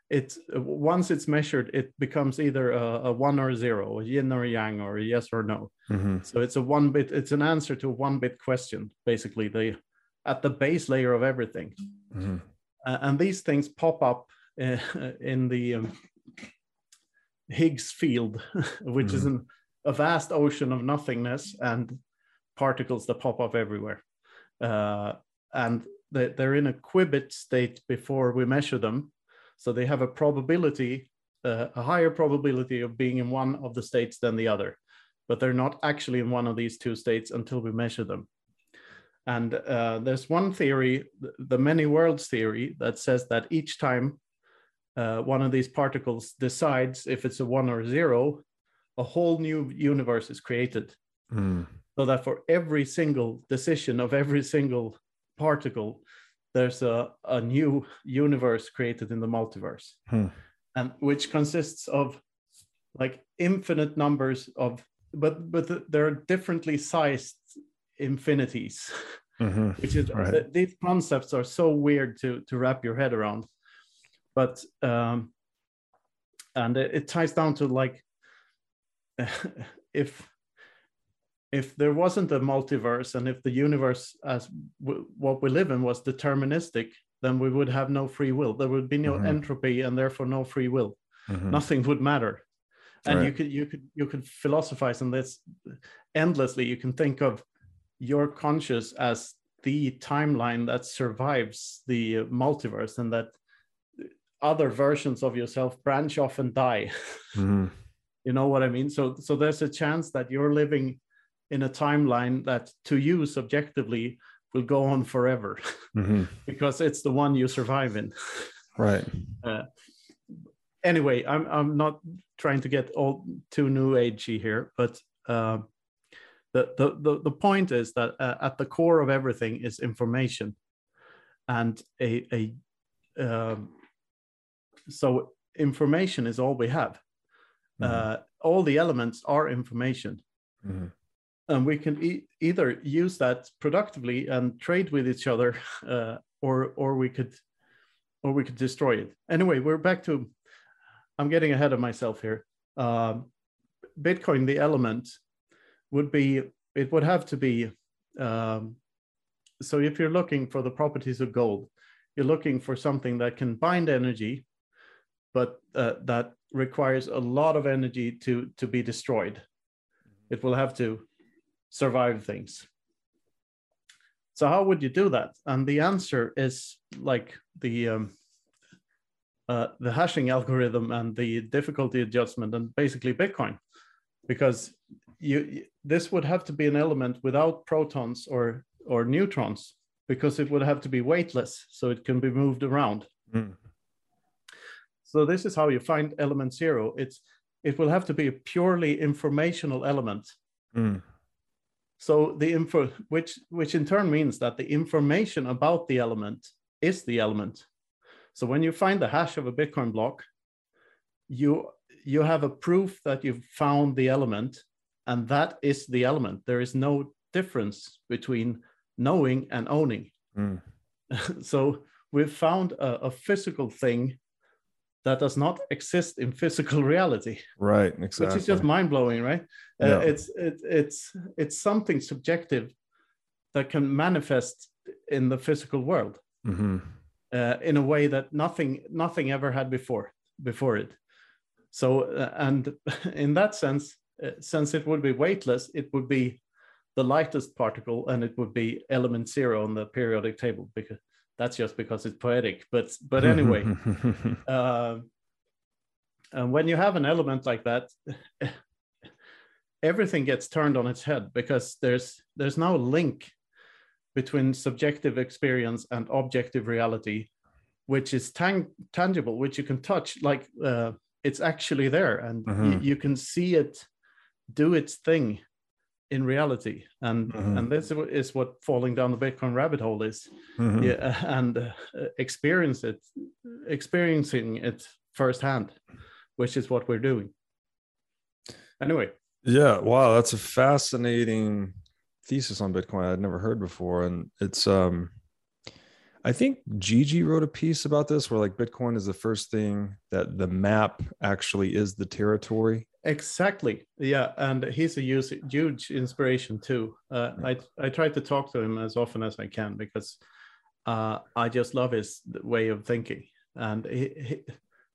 it's once it's measured, it becomes either a, a, one or a zero, a yin or a yang, or a yes or no. Mm-hmm. So it's a one bit. It's an answer to a one bit question, basically. The at the base layer of everything, mm-hmm. uh, and these things pop up uh, in the um, Higgs field, which mm-hmm. is an, a vast ocean of nothingness and particles that pop up everywhere. Uh, and they, they're in a qubit state before we measure them. So they have a probability, uh, a higher probability of being in one of the states than the other. But they're not actually in one of these two states until we measure them. And uh, there's one theory, the many worlds theory, that says that each time uh, one of these particles decides if it's a one or a zero, a whole new universe is created. Mm. So that for every single decision of every single particle, there's a, a new universe created in the multiverse, hmm. and which consists of like infinite numbers of, but but there are differently sized infinities, mm-hmm. which is right. these concepts are so weird to to wrap your head around, but um, and it, it ties down to like if if there wasn't a multiverse and if the universe as w- what we live in was deterministic then we would have no free will there would be no mm-hmm. entropy and therefore no free will mm-hmm. nothing would matter and right. you could you could you could philosophize on this endlessly you can think of your conscious as the timeline that survives the multiverse and that other versions of yourself branch off and die mm-hmm. you know what i mean so so there's a chance that you're living in a timeline that to you subjectively will go on forever. Mm-hmm. because it's the one you survive in. Right. Uh, anyway i'm i'm not trying to get all too new agey here but uh, the, the, the the point is that uh, at the core of everything is information and a a um, so information is all we have. Mm-hmm. uh, all the elements are information. Mm-hmm and we can e- either use that productively and trade with each other uh, or or we could or we could destroy it. Anyway we're back to i'm getting ahead of myself here. Uh, bitcoin the element would be it would have to be um, so if you're looking for the properties of gold you're looking for something that can bind energy but uh, that requires a lot of energy to to be destroyed. It will have to survive things. So how would you do that? And the answer is like the um, uh, the hashing algorithm and the difficulty adjustment and basically Bitcoin, because you this would have to be an element without protons or or neutrons because it would have to be weightless so it can be moved around. Mm. So this is how you find element zero. It's it will have to be a purely informational element. Mm. So the info, which which in turn means that the information about the element is the element. So when you find the hash of a Bitcoin block, you you have a proof that you've found the element, and that is the element. There is no difference between knowing and owning. Mm. so we've found a, a physical thing that does not exist in physical reality right exactly which is just mind-blowing right uh, yeah. uh, it's it, it's it's something subjective that can manifest in the physical world Mm-hmm. uh, in a way that nothing nothing ever had before before it. So uh, and in that sense, uh, since it would be weightless, it would be the lightest particle, and it would be element zero on the periodic table because that's just because it's poetic. But but anyway, uh, and when you have an element like that, everything gets turned on its head because there's there's no link between subjective experience and objective reality, which is tang- tangible, which you can touch, like uh, it's actually there, and Mhm. y- you can see it do its thing in reality. And Mhm. and this is what falling down the Bitcoin rabbit hole is Mhm. yeah, and uh, experience it, experiencing it firsthand, which is what we're doing. Anyway, Yeah, wow, that's a fascinating thesis on Bitcoin I'd never heard before, and it's um, I think Gigi wrote a piece about this where like Bitcoin is the first thing that the map actually is the territory. Exactly, yeah, and he's a huge, huge inspiration too. Uh, I I try to talk to him as often as I can because uh, I just love his way of thinking, and he, he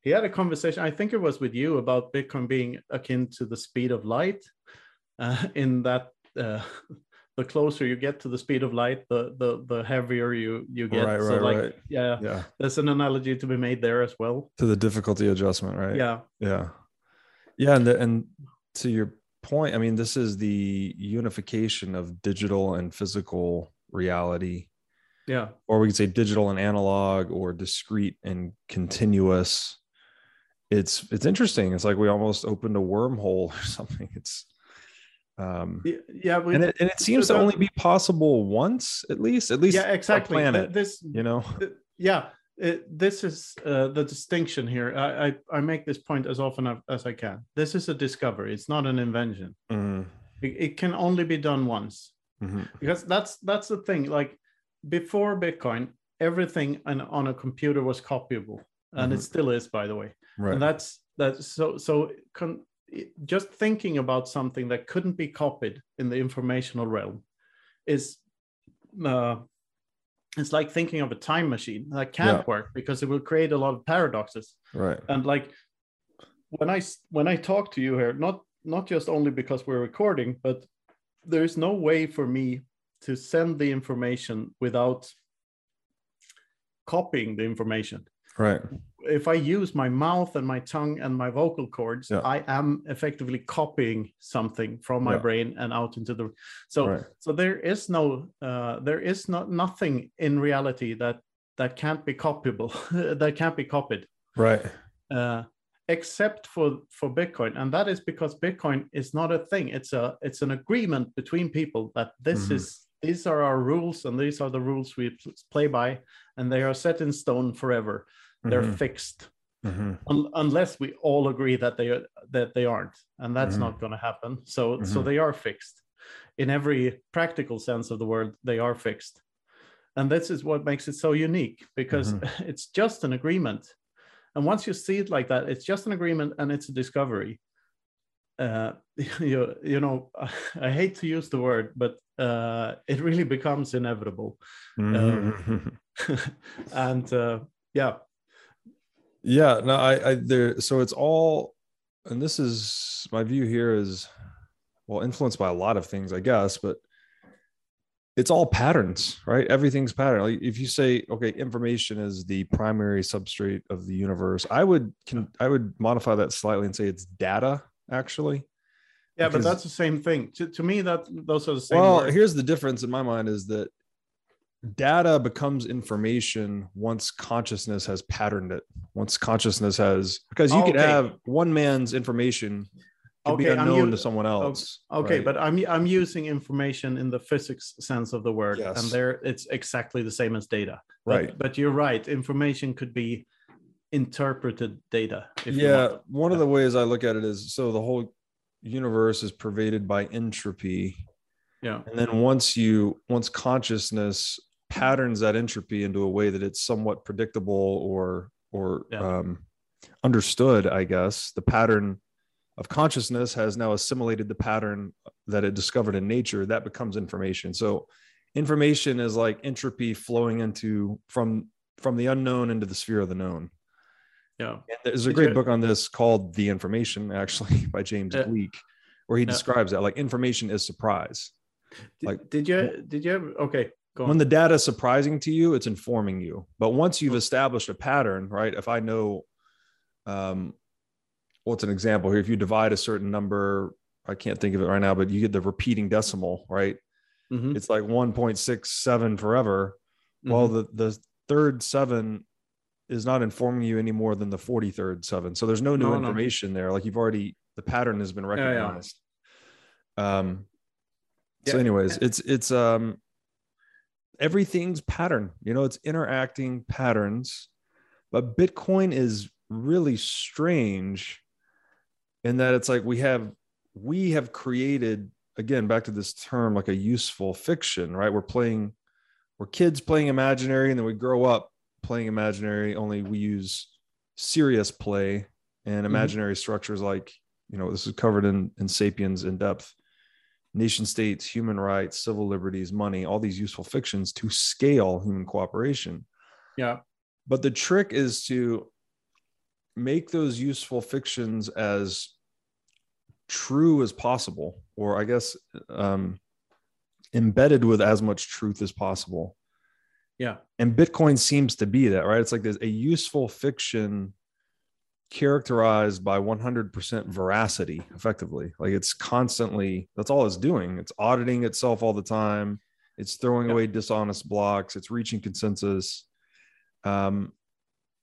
he had a conversation. I think it was with you about Bitcoin being akin to the speed of light, uh, in that. Uh, the closer you get to the speed of light, the the the heavier you you get. Right, so right, like right. yeah, Yeah, there's an analogy to be made there as well. to the difficulty adjustment, right? Yeah, yeah yeah and the, and to your point i mean this is the unification of digital and physical reality. Yeah, or we could say digital and analog or discrete and continuous. It's it's interesting. It's like we almost opened a wormhole or something. It's um yeah. We, and it, and it seems to only be possible once at least at least yeah, exactly. Planet This you know? yeah it, this is uh, the distinction here. I, I i make this point as often as- i can. This is a discovery. It's not an invention. Mhm, it, it can only be done once. Mhm. because that's that's the thing. Like before bitcoin everything on, on a computer was copyable. And it Mhm. still is by the way. Right. And that's that's so so con, just thinking about something that couldn't be copied in the informational realm is uh, it's like thinking of a time machine that can't Yeah. work because it will create a lot of paradoxes. Right. And like when i when i talk to you here not not just only because we're recording but there's no way for me to send the information without copying the information. Right if I use my mouth and my tongue and my vocal cords, Yeah. I am effectively copying something from my Yeah. brain and out into the. So Right. so there is no uh, there is not nothing in reality that that can't be copyable that can't be copied right uh, except for for Bitcoin, and that is because Bitcoin is not a thing. It's a it's an agreement between people that this Mhm. is these are our rules and these are the rules we play by, and they are set in stone forever. They're Mhm, fixed mhm. un- unless we all agree that they are, that they aren't, and that's Mhm. not going to happen. So so Mhm. they are fixed in every practical sense of the word. They are fixed, and this is what makes it so unique because it's just an agreement. And once you see it like that, it's just an agreement and it's a discovery. Uh, you you know, I hate to use the word, but uh, it really becomes inevitable. Mhm. and uh, yeah, yeah no i i there so it's all and this is my view here is well influenced by a lot of things i guess but it's all patterns right everything's pattern like if you say okay information is the primary substrate of the universe i would can i would modify that slightly and say it's data actually yeah, but that's the same thing. To, to me, that those are the same. well words. here's the difference in my mind is that data becomes information once consciousness has patterned it once consciousness has because you oh, could Okay. have one man's information can be Okay, I'm unknown u- to someone else Okay, right? but I'm I'm using information in the physics sense of the word, Yes. and there it's exactly the same as data. But, Right. But you're right. Information could be interpreted data. Yeah one of the ways i look at it is so the whole universe is pervaded by entropy Yeah. and then once you once consciousness patterns that entropy into a way that it's somewhat predictable or or Yeah. um, understood i guess the pattern of consciousness has now assimilated the pattern that it discovered in nature that becomes information so information is like entropy flowing into from from the unknown into the sphere of the known. Yeah. And there's a great book on this called The Information, actually, by James Yeah. Gleick, where he Yeah. describes that like information is surprise. Did, Like- did you did you ever okay When on the data is surprising to you, it's informing you. But once you've established a pattern, right? If I know, um, what's an example here? If you divide a certain number, I can't think of it right now, but you get the repeating decimal, right? Mhm, It's like 1.67 forever. Well, mhm. the the third seven is not informing you any more than the 43rd seven. So there's no new No, no. information there. Like you've already the pattern has been Yeah, yeah. recognized. Um so anyways, it's it's um everything's pattern, you know, it's interacting patterns. But Bitcoin is really strange in that it's like we have we have created again back to this term like a useful fiction, right? We're playing we're kids playing imaginary and then we grow up playing imaginary only we use serious play and mm-hmm. imaginary structures like you know this is covered in in sapiens in depth nation states human rights civil liberties money all these useful fictions to scale human cooperation. Yeah. But the trick is to make those useful fictions as true as possible or i guess um, embedded with as much truth as possible. Yeah. And bitcoin seems to be that right? It's like there's a useful fiction characterized by 100% veracity effectively. Like it's constantly that's all it's doing. It's auditing itself all the time. It's throwing Yeah. away dishonest blocks. It's reaching consensus. Um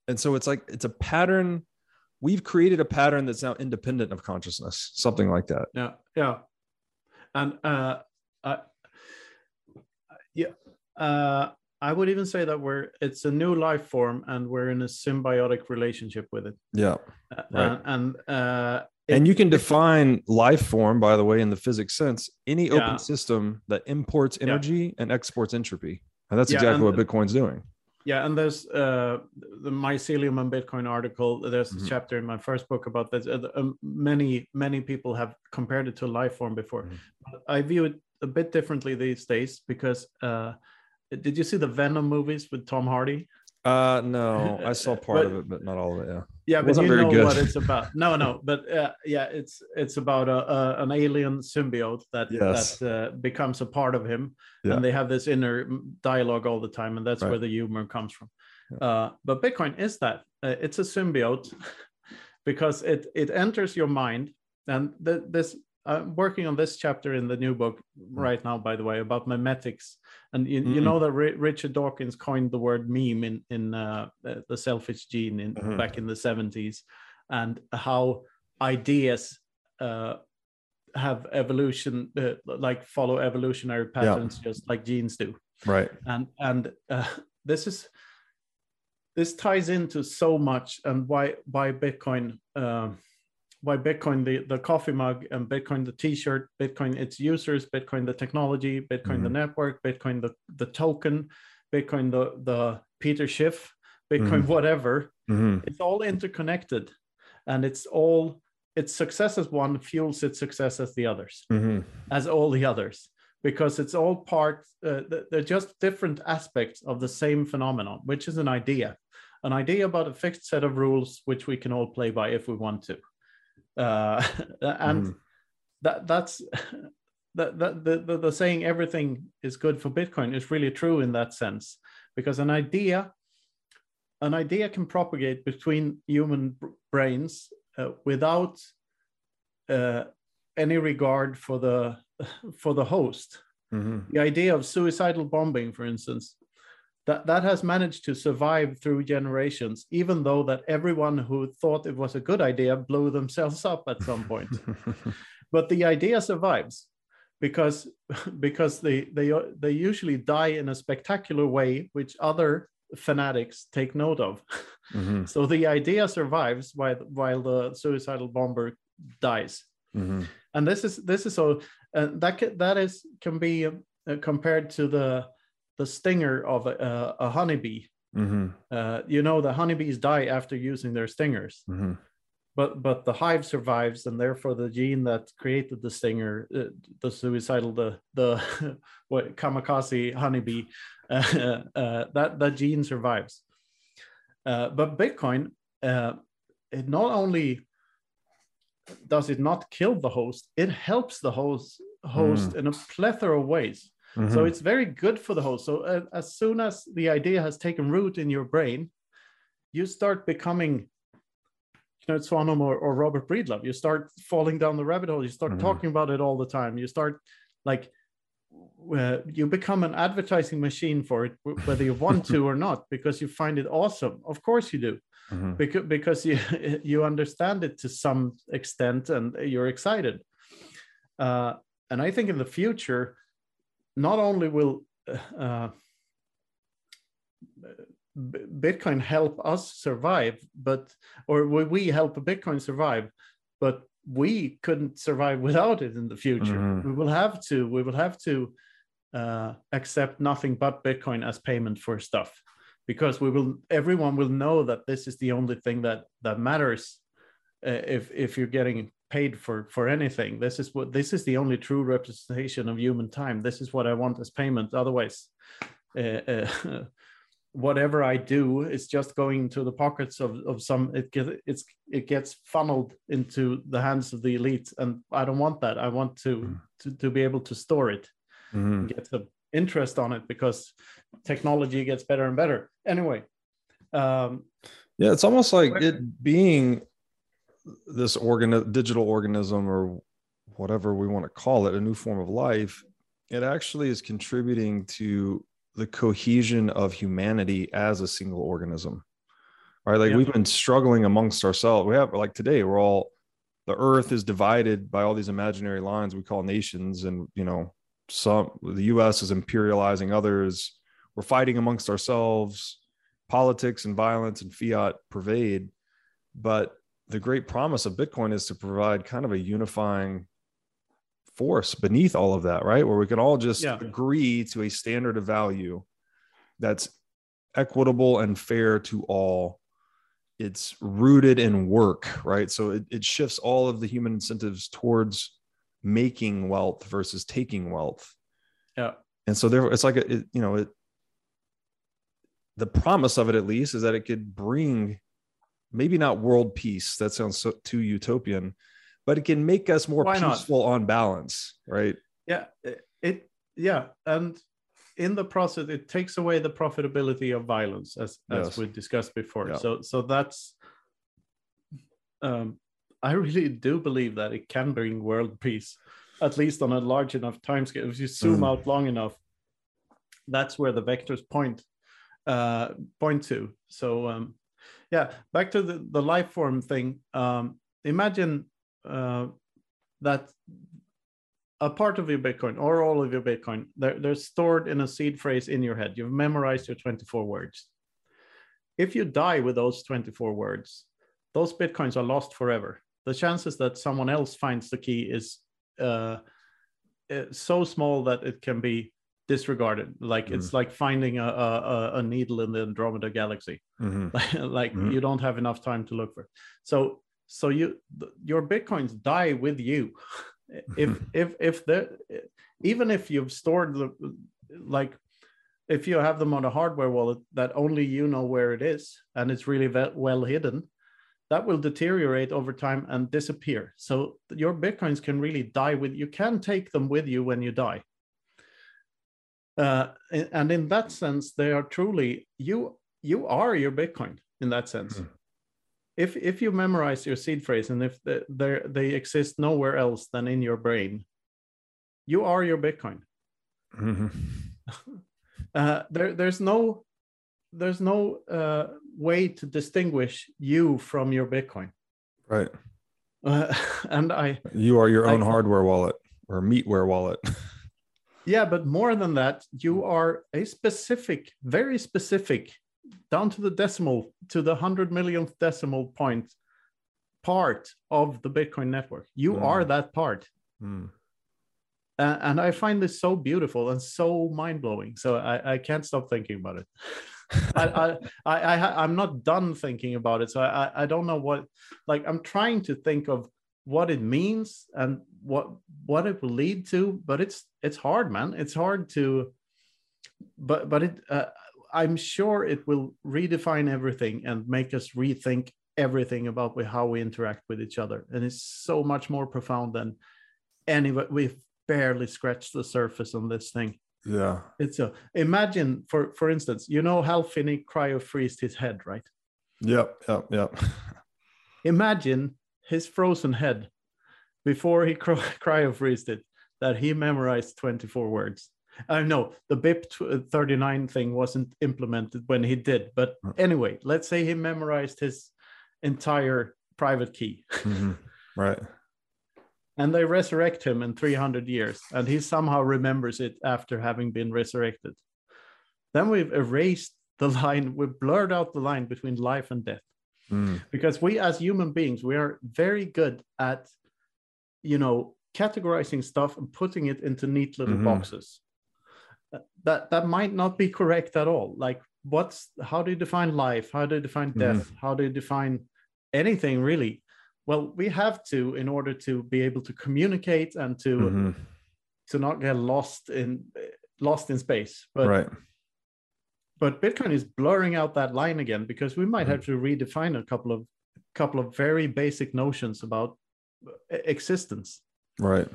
and so it's like it's a pattern. We've created a pattern that's now independent of consciousness something like that. Yeah yeah. And uh I, yeah uh i would even say that we're it's a new life form and we're in a symbiotic relationship with it yeah Uh, Right. and uh and it- you can define life form by the way in the physics sense any Yeah. open system that imports energy and exports entropy and that's Yeah, exactly and- what bitcoin's doing yeah and there's uh the mycelium and bitcoin article there's Mhm. a chapter in my first book about this uh, um, many many people have compared it to life form before Mhm. but i view it a bit differently these days because uh did you see the venom movies with tom hardy uh no i saw part But- of it but not all of it yeah yeah but you know good. what it's about no no but uh, yeah it's it's about a, a an alien symbiote that Yes. that uh, becomes a part of him Yeah. and they have this inner dialogue all the time and that's where the humor comes from uh, but bitcoin is that uh, it's a symbiote because it it enters your mind and th- this i'm working on this chapter in the new book right now by the way about memetics. And you, you Mm. know that Ri- richard dawkins coined the word meme in in uh, the selfish gene in Mhm. back in the 70s and how ideas uh, have evolution uh, like follow evolutionary patterns just like genes do. Right. And and uh, this is this ties into so much and why why bitcoin um why bitcoin the the coffee mug and bitcoin the t-shirt bitcoin its users bitcoin the technology bitcoin the network bitcoin the the token bitcoin the the peter schiff bitcoin Mhm. whatever Mhm. it's all interconnected and it's all its success as one fuels its success as the others Mhm. as all the others because it's all part uh, they're just different aspects of the same phenomenon which is an idea an idea about a fixed set of rules which we can all play by if we want to uh, and Mhm. that that's that, that the, the, the saying everything is good for bitcoin is really true in that sense because an idea an idea can propagate between human brains uh, without uh, any regard for the for the host Mhm. the idea of suicidal bombing for instance that that has managed to survive through generations even though that everyone who thought it was a good idea blew themselves up at some point but the idea survives because because they they they usually die in a spectacular way which other fanatics take note of Mhm. so the idea survives while while the suicidal bomber dies Mhm. and this is this is so uh, that that is can be uh, compared to the the stinger of a, a, a honeybee Mhm. uh, you know the honeybees die after using their stingers Mhm. but but the hive survives, and therefore the gene that created the stinger, uh, the suicidal, the the what kamikaze honeybee, uh, uh, that that gene survives. Uh, but Bitcoin, uh, it not only does it not kill the host, it helps the host host mm. in a plethora of ways. Mm-hmm. So it's very good for the host. So uh, as soon as the idea has taken root in your brain, you start becoming Knut Svanholm or, or Robert Breedlove. You start falling down the rabbit hole. You start mm-hmm. talking about it all the time. You start like uh, you become an advertising machine for it, whether you want to or not, because you find it awesome. Of course you do, mm-hmm. because because you you understand it to some extent and you're excited. Uh, and I think in the future, not only will uh, Bitcoin help us survive, but or we help Bitcoin survive, but we couldn't survive without it in the future. Mm-hmm. We will have to. We will have to uh, accept nothing but Bitcoin as payment for stuff, because we will. Everyone will know that this is the only thing that that matters. Uh, if if you're getting paid for for anything, this is what this is the only true representation of human time. This is what I want as payment. Otherwise. Uh, uh whatever I do is just going to the pockets of, of some it gets it's it gets funneled into the hands of the elite and I don't want that I want to mm. to, to be able to store it mm-hmm. get some interest on it because technology gets better and better anyway um, yeah it's almost like it being this organ digital organism or whatever we want to call it a new form of life it actually is contributing to the cohesion of humanity as a single organism right? Like yeah. we've been struggling amongst ourselves. We have like today we're all the earth is divided by all these imaginary lines we call nations and you know some the us is imperializing others. We're fighting amongst ourselves. Politics and violence and fiat pervade. But the great promise of bitcoin is to provide kind of a unifying force beneath all of that, right? Where we can all just yeah. agree to a standard of value that's equitable and fair to all. It's rooted in work, right? So it, it shifts all of the human incentives towards making wealth versus taking wealth. Yeah. And so there, it's like, a, it, you know, it, the promise of it at least is that it could bring maybe not world peace. That sounds so, too utopian, but it can make us more Why peaceful not? on balance, right? Yeah, it yeah, and in the process, it takes away the profitability of violence, as yes. as we discussed before. Yeah. So so that's um, I really do believe that it can bring world peace, at least on a large enough time scale. If you zoom mm. out long enough, that's where the vectors point uh, point to. So um, yeah, back to the, the life form thing. Um, imagine uh, that a part of your Bitcoin or all of your Bitcoin, they're, they're stored in a seed phrase in your head. You've memorized your 24 words. If you die with those 24 words, those Bitcoins are lost forever. The chances that someone else finds the key is uh, uh so small that it can be disregarded. Like mm. it's like finding a, a, a, needle in the Andromeda galaxy. Mm-hmm. like mm-hmm. you don't have enough time to look for. It. So so you your bitcoins die with you if if if the even if you've stored the like if you have them on a hardware wallet that only you know where it is and it's really well hidden that will deteriorate over time and disappear so your bitcoins can really die with you can take them with you when you die uh, and in that sense they are truly you you are your bitcoin in that sense mm if if you memorize your seed phrase and if they they exist nowhere else than in your brain, you are your Bitcoin. Mm-hmm. uh, there there's no there's no uh, way to distinguish you from your Bitcoin. Right. Uh, and I you are your own I, hardware wallet or meatware wallet. yeah, but more than that, you are a specific, very specific down to the decimal, to the hundred millionth decimal point part of the Bitcoin network. You mm. are that part. Mm. Uh, and I find this so beautiful and so mind blowing. So I, I can't stop thinking about it. I, I, I, I'm not done thinking about it. So I, I don't know what, like, I'm trying to think of what it means and what what it will lead to. But it's it's hard, man. It's hard to, but but it. Uh, I'm sure it will redefine everything and make us rethink everything about how we interact with each other. And it's so much more profound than any. We've barely scratched the surface on this thing. Yeah. It's a imagine for for instance, you know Hal Finney cryo freezed his head, right? Yep, yep, yep. imagine his frozen head before he cryo freezed it that he memorized 24 words. I uh, know the BIP 39 thing wasn't implemented when he did, but anyway, let's say he memorized his entire private key. Mm-hmm. Right and they resurrect him in 300 years and he somehow remembers it after having been resurrected then we've erased the line we've blurred out the line between life and death mm. because we as human beings we are very good at you know categorizing stuff and putting it into neat little mm-hmm. boxes that that might not be correct at all like what's how do you define life how do you define mm-hmm. death mm-hmm. how do you define anything really well we have to in order to be able to communicate and to mm-hmm. to not get lost in lost in space but right but bitcoin is blurring out that line again because we might have to redefine a couple of couple of very basic notions about existence right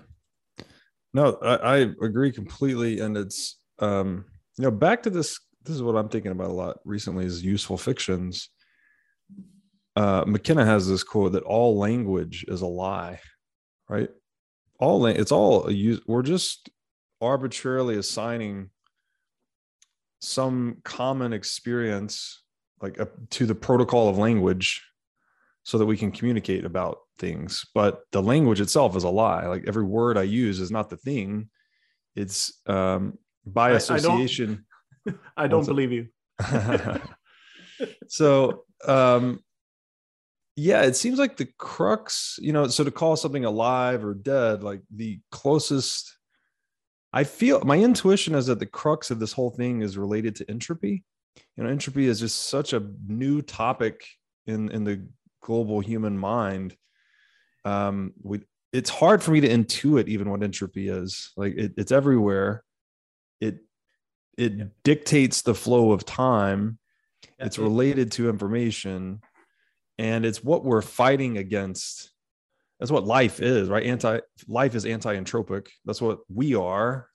no I, I agree completely and it's um you know back to this this is what i'm thinking about a lot recently is useful fictions uh, McKenna has this quote that all language is a lie, right? All it's all a use. We're just arbitrarily assigning some common experience like a, to the protocol of language so that we can communicate about things. But the language itself is a lie. Like every word i use is not the thing. It's um by association i don't, I don't believe you. So um yeah it seems like the crux you know so to call something alive or dead like the closest i feel my intuition is that the crux of this whole thing is related to entropy. You know entropy is just such a new topic in in the global human mind. Um we it's hard for me to intuit even what entropy is. Like it, it's everywhere. It it yeah. dictates the flow of time. It's related to information. And it's what we're fighting against that's what life is right? Anti life is anti-entropic. That's what we are.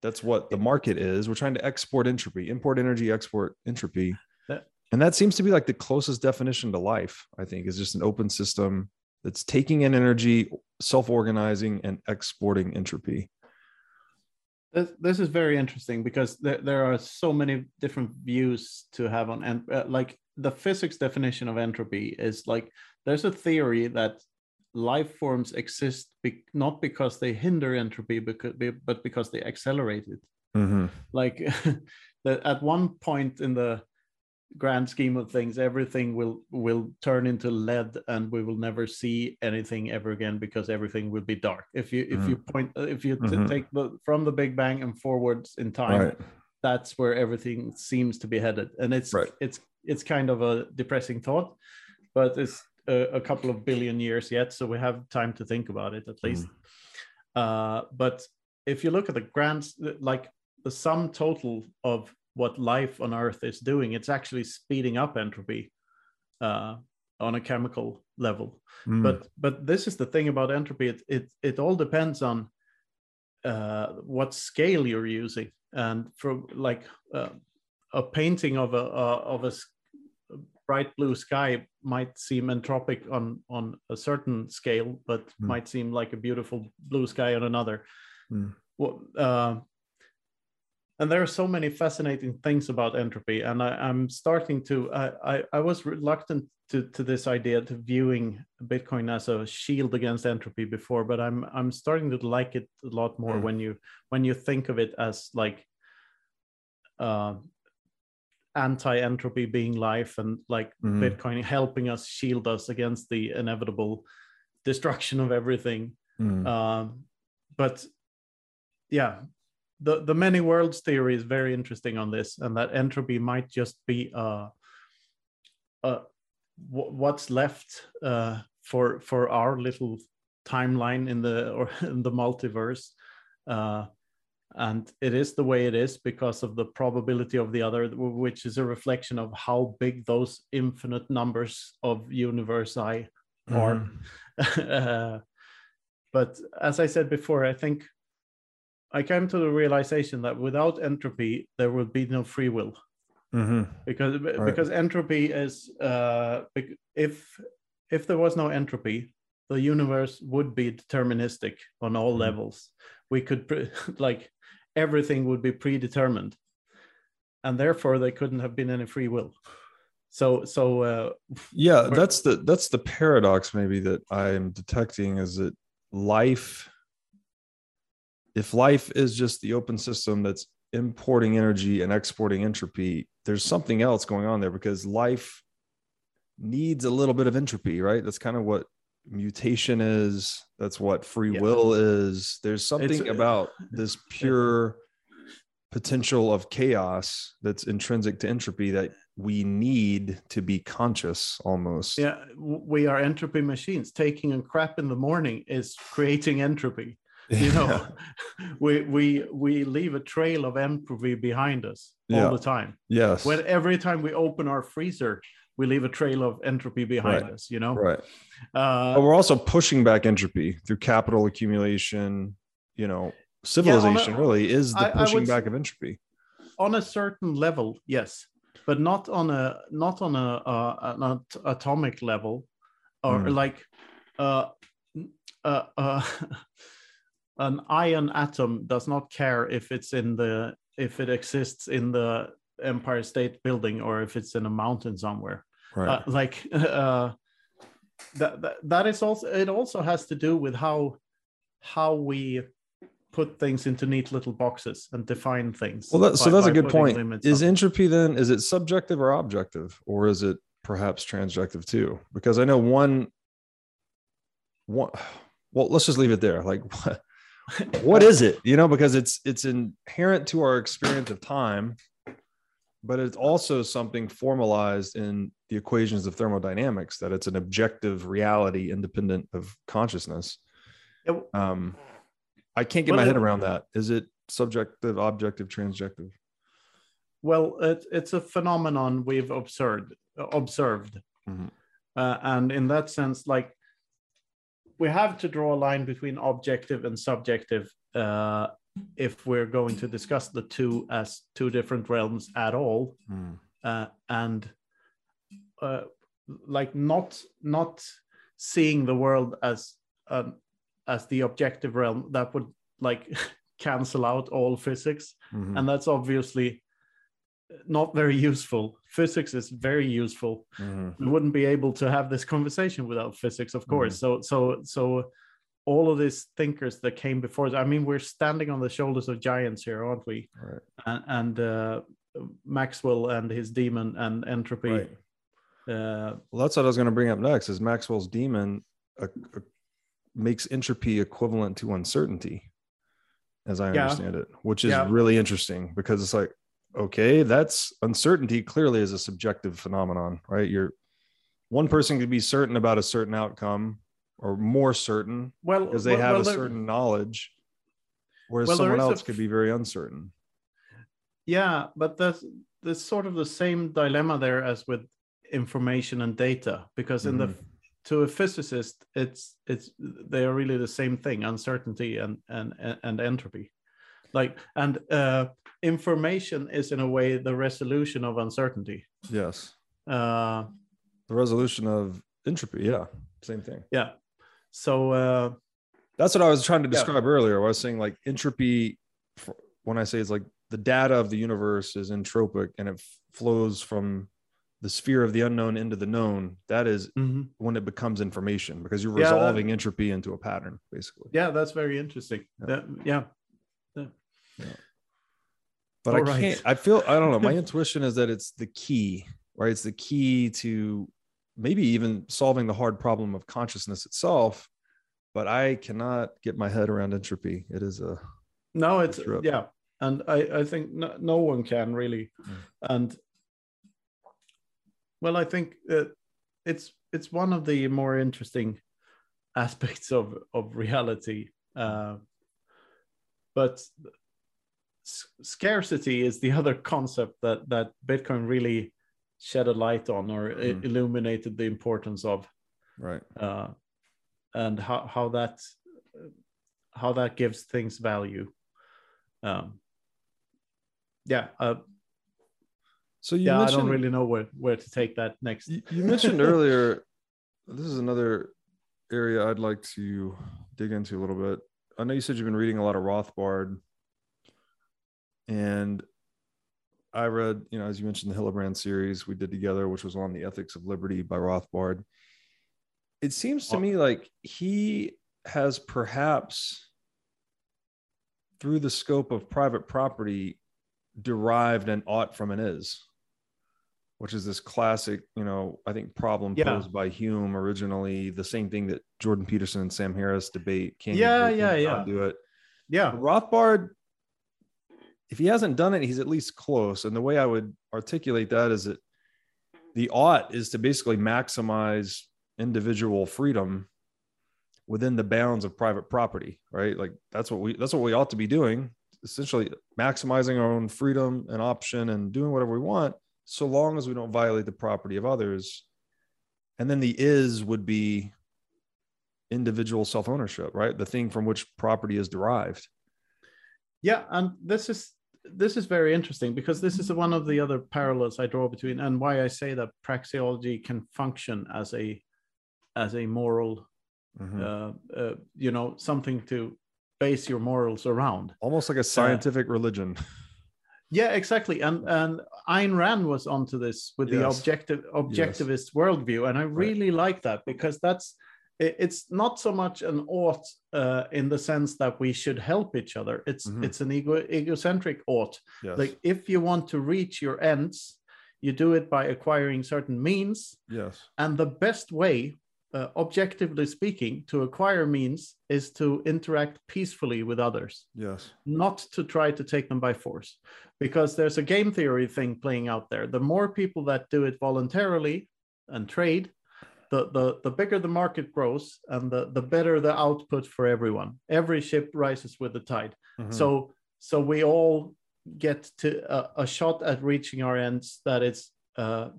That's what the market is. We're trying to export entropy import energy export entropy. And that seems to be like the closest definition to life i think is just an open system that's taking in energy self-organizing and exporting entropy. This, this is very interesting because there, there are so many different views to have on and uh, like the physics definition of entropy is like there's a theory that life forms exist be- not because they hinder entropy because, but because they accelerate it mm-hmm. like that at one point in the grand scheme of things everything will will turn into lead and we will never see anything ever again because everything will be dark if you mm-hmm. if you point if you mm-hmm. take the from the big bang and forwards in time right. that's where everything seems to be headed and it's right. it's it's kind of a depressing thought, but it's a, a, couple of billion years yet, so we have time to think about it at least. Mm. Uh, but if you look at the grand, like the sum total of what life on Earth is doing, it's actually speeding up entropy uh, on a chemical level. Mm. But but this is the thing about entropy. It it it all depends on uh, what scale you're using, and from like uh, a painting of a uh, of a bright blue sky might seem entropic on on a certain scale, but mm. might seem like a beautiful blue sky on another. Mm. Well, uh, and there are so many fascinating things about entropy, and I, am starting to. I, I, I was reluctant to to this idea to viewing Bitcoin as a shield against entropy before, but I'm I'm starting to like it a lot more mm. when you when you think of it as like uh, anti-entropy being life and like mm-hmm. bitcoin helping us shield us against the inevitable destruction of everything mm. um, but yeah the the many worlds theory is very interesting on this, and that entropy might just be uh, uh, what's left uh, for for our little timeline in the or in the multiverse. And it is the way it is because of the probability of the other which is a reflection of how big those infinite numbers of universe i are uh, but as i said before i think i came to the realization that without entropy there would be no free will mm-hmm. because right. because entropy is uh, if if there was no entropy the universe would be deterministic on all mm-hmm. levels we could like everything would be predetermined. And therefore they couldn't have been any free will. So so uh, yeah that's the that's the paradox maybe that i am detecting is that life if life is just the open system that's importing energy and exporting entropy there's something else going on there because life needs a little bit of entropy right? That's kind of what mutation is that's what free yeah. will is. There's something it's, about this pure potential of chaos that's intrinsic to entropy that we need to be conscious almost. Yeah we are entropy machines. Taking a crap in the morning is creating entropy you know? We we we leave a trail of entropy behind us all yeah. the time. Yes. When every time we open our freezer we leave a trail of entropy behind right. us you know right uh, but we're also pushing back entropy through capital accumulation you know civilization yeah, a, really is the I, pushing I back of entropy on a certain level yes but not on a not on a uh, an atomic level or mm. like uh, uh, uh an iron atom does not care if it's in the if it exists in the empire state building or if it's in a mountain somewhere right. Uh, like uh, that, that that is also it also has to do with how how we put things into neat little boxes and define things. Well, that, by, so that's a good point. Is entropy then is it subjective or objective, or is it perhaps transjective too? Because I know one one. Well, let's just leave it there. Like, what, what is it? You know, because it's it's inherent to our experience of time, but it's also something formalized in the equations of thermodynamics that it's an objective reality independent of consciousness. Um, I can't get well, my head around that. Is it subjective, objective, transjective? Well, it, it's a phenomenon we've observed. Observed, mm-hmm. uh, and in that sense, like we have to draw a line between objective and subjective uh, if we're going to discuss the two as two different realms at all. Mm. Uh, and uh, like not not seeing the world as um, as the objective realm that would like cancel out all physics mm-hmm. and that's obviously not very useful physics is very useful mm-hmm. we wouldn't be able to have this conversation without physics of course mm-hmm. so so so all of these thinkers that came before us i mean we're standing on the shoulders of giants here aren't we right. and, and uh, maxwell and his demon and entropy right. Uh, well that's what i was going to bring up next is maxwell's demon a, a makes entropy equivalent to uncertainty, as I yeah. understand it, which is yeah. really interesting because it's like, okay, that's uncertainty clearly is a subjective phenomenon, right? You're one person could be certain about a certain outcome or more certain well because they well, have well, a certain knowledge whereas well, someone else could be very uncertain yeah but that's there's sort of the same dilemma there as with information and data because in mm-hmm. the to a physicist, it's it's they are really the same thing: uncertainty and and and entropy. Like and uh, information is in a way the resolution of uncertainty. Yes. Uh, the resolution of entropy. Yeah, same thing. Yeah. So uh, that's what I was trying to describe yeah. earlier. I was saying like entropy. When I say it's like the data of the universe is entropic and it flows from the sphere of the unknown into the known that is mm-hmm. when it becomes information because you're resolving yeah, that, entropy into a pattern basically yeah that's very interesting yeah, that, yeah. yeah. but All i right. can't i feel i don't know my intuition is that it's the key right it's the key to maybe even solving the hard problem of consciousness itself but i cannot get my head around entropy it is a no it's yeah and I, I think no, no one can really. Mm. And well, I think uh, it's it's one of the more interesting aspects of of reality. Uh, but scarcity is the other concept that that Bitcoin really shed a light on or mm. illuminated the importance of. Right. Uh, and how how that how that gives things value. Um, yeah. Uh, so you yeah, I don't really know where where to take that next. You, you mentioned earlier. This is another area I'd like to dig into a little bit. I know you said you've been reading a lot of Rothbard, and I read, you know, as you mentioned, the Hillebrand series we did together, which was on the ethics of liberty by Rothbard. It seems to me like he has perhaps, through the scope of private property, derived an ought from an is, which is this classic, you know, I think problem yeah. posed by Hume originally, the same thing that Jordan Peterson and Sam Harris debate. Can yeah, you, yeah, yeah. do it? Yeah. Rothbard, if he hasn't done it, he's at least close. And the way I would articulate that is that the ought is to basically maximize individual freedom within the bounds of private property, right? Like that's what we that's what we ought to be doing, essentially maximizing our own freedom and option and doing whatever we want, so long as we don't violate the property of others. And then the is would be individual self-ownership, right? The thing from which property is derived. Yeah, and this is this is very interesting because this is one of the other parallels I draw between and why I say that praxeology can function as a as a moral mm-hmm. uh, uh, you know something to base your morals around almost like a scientific uh, religion yeah exactly and and Ayn Rand was onto this with yes. the objective objectivist yes. worldview and I really right. like that because that's it's not so much an ought uh, in the sense that we should help each other it's mm-hmm. it's an ego egocentric ought yes. like if you want to reach your ends you do it by acquiring certain means yes and the best way uh, objectively speaking, to acquire means is to interact peacefully with others. Yes. Not to try to take them by force, because there's a game theory thing playing out there. The more people that do it voluntarily and trade, the, the, the bigger the market grows and the, the better the output for everyone. Every ship rises with the tide. Mm-hmm. So so we all get to a, a, shot at reaching our ends that is uh,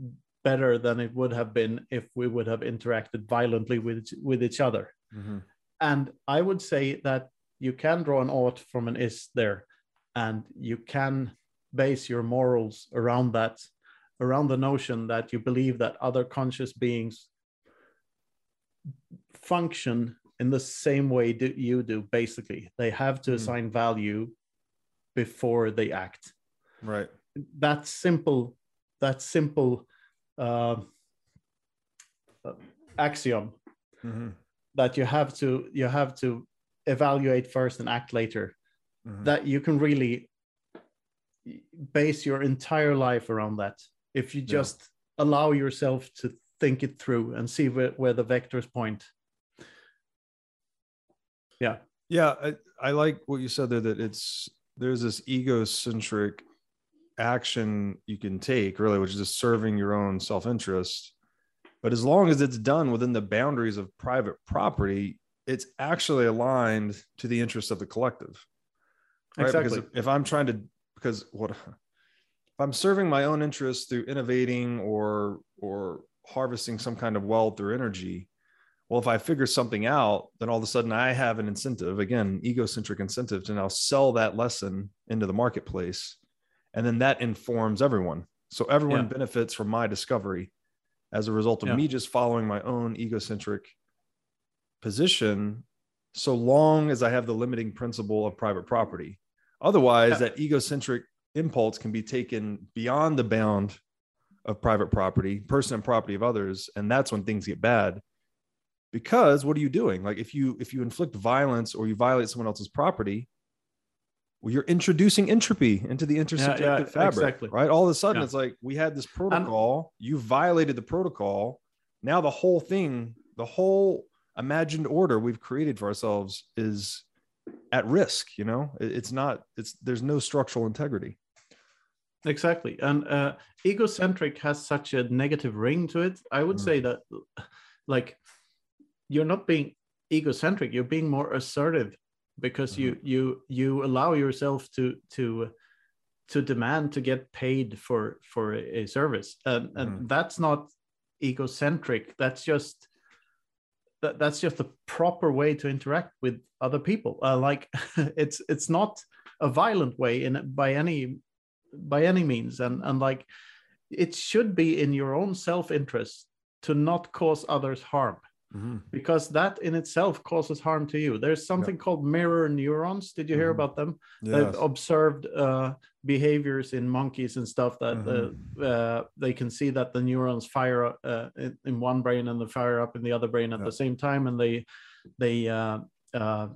better than it would have been if we would have interacted violently with with each other. Mm-hmm. And I would say that you can draw an ought from an is there, and you can base your morals around that, around the notion that you believe that other conscious beings function in the same way that you do. Basically, they have to mm-hmm. assign value before they act. Right. That simple. That simple uh, axiom mm-hmm. that you have to you have to evaluate first and act later mm-hmm. that you can really base your entire life around that if you just yeah. allow yourself to think it through and see where, where the vectors point yeah yeah I, I like what you said there that it's there's this egocentric action you can take, really, which is just serving your own self interest. But as long as it's done within the boundaries of private property, it's actually aligned to the interests of the collective. Right? Exactly. Because if, if I'm trying to, because what if I'm serving my own interests through innovating or or harvesting some kind of wealth or energy, well, if I figure something out, then all of a sudden I have an incentive, again, egocentric incentive to now sell that lesson into the marketplace and then that informs everyone so everyone yeah. benefits from my discovery as a result of yeah. me just following my own egocentric position so long as i have the limiting principle of private property otherwise yeah. that egocentric impulse can be taken beyond the bound of private property person and property of others and that's when things get bad because what are you doing like if you if you inflict violence or you violate someone else's property well, you're introducing entropy into the intersubjective yeah, yeah, fabric, exactly. right? All of a sudden, yeah. it's like we had this protocol. you violated the protocol. Now the whole thing, the whole imagined order we've created for ourselves is at risk you know it, it's not it's there's no structural integrity exactly and uh, egocentric has such a negative ring to it i would Mm. say that like you're not being egocentric you're being more assertive because you you you allow yourself to to to demand to get paid for for a, service. And and Mhm. that's not egocentric. That's just that, that's just the proper way to interact with other people. Uh, like it's it's not a violent way in by any by any means. And and like it should be in your own self-interest to not cause others harm because that in itself causes harm to you there's something called mirror neurons did you hear Mhm. about them yes. they've observed uh, behaviors in monkeys and stuff that Mhm. uh, uh, they can see that the neurons fire uh, in, in one brain and they fire up in the other brain at Yeah. the same time and they they uh, uh,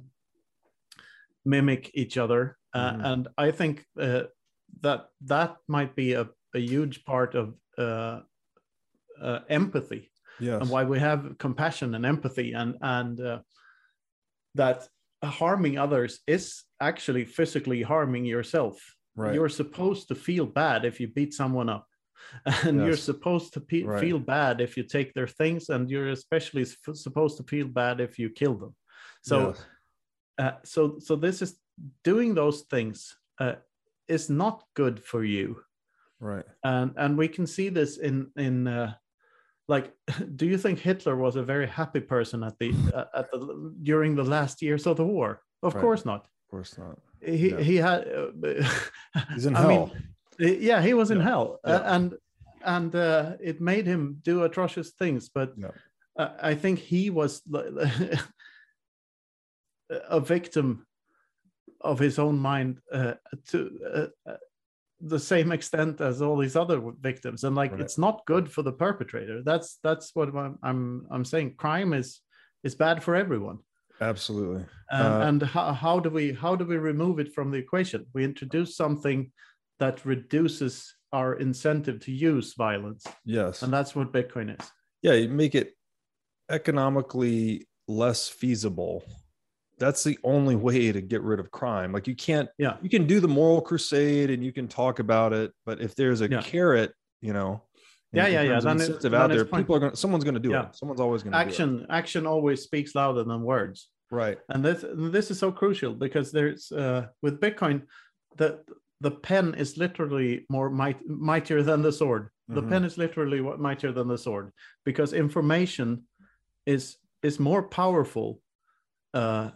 mimic each other uh, Mhm. and i think uh, that that might be a, a huge part of uh, uh, empathy yes. And why we have compassion and empathy and and uh, that harming others is actually physically harming yourself. Right. You're supposed to feel bad if you beat someone up. And you're supposed to pe- Right. feel bad if you take their things and you're especially s- supposed to feel bad if you kill them. So Yes. uh, so so this is doing those things uh, is not good for you. Right. And and we can see this in in uh, like do you think hitler was a very happy person at the uh, at the during the last years of the war of Right. course not of course not he Yeah. he had uh, he's in I hell mean, uh, yeah he was in Yeah. hell uh, and and uh, it made him do atrocious things but Yeah. uh, i think he was a victim of his own mind uh, to uh, uh, the same extent as all these other victims and like Right. it's not good for the perpetrator. That's that's what i'm i'm, I'm saying. Crime is is bad for everyone. Absolutely. And, Uh, and how, how do we how do we remove it from the equation? We introduce something that reduces our incentive to use violence. Yes. And that's what bitcoin is. Yeah you make it economically less feasible that's the only way to get rid of crime. Like you can't yeah. you can do the moral crusade and you can talk about it but if there's a Yeah. carrot you know Yeah, yeah, yeah, then incentive out there point- people are gonna someone's gonna do Yeah. it someone's always gonna do action action always speaks louder than words. Right. And this this is so crucial because there's uh, with bitcoin the the pen is literally more might, mightier than the sword. The Mhm. pen is literally what mightier than the sword because information is is more powerful uh,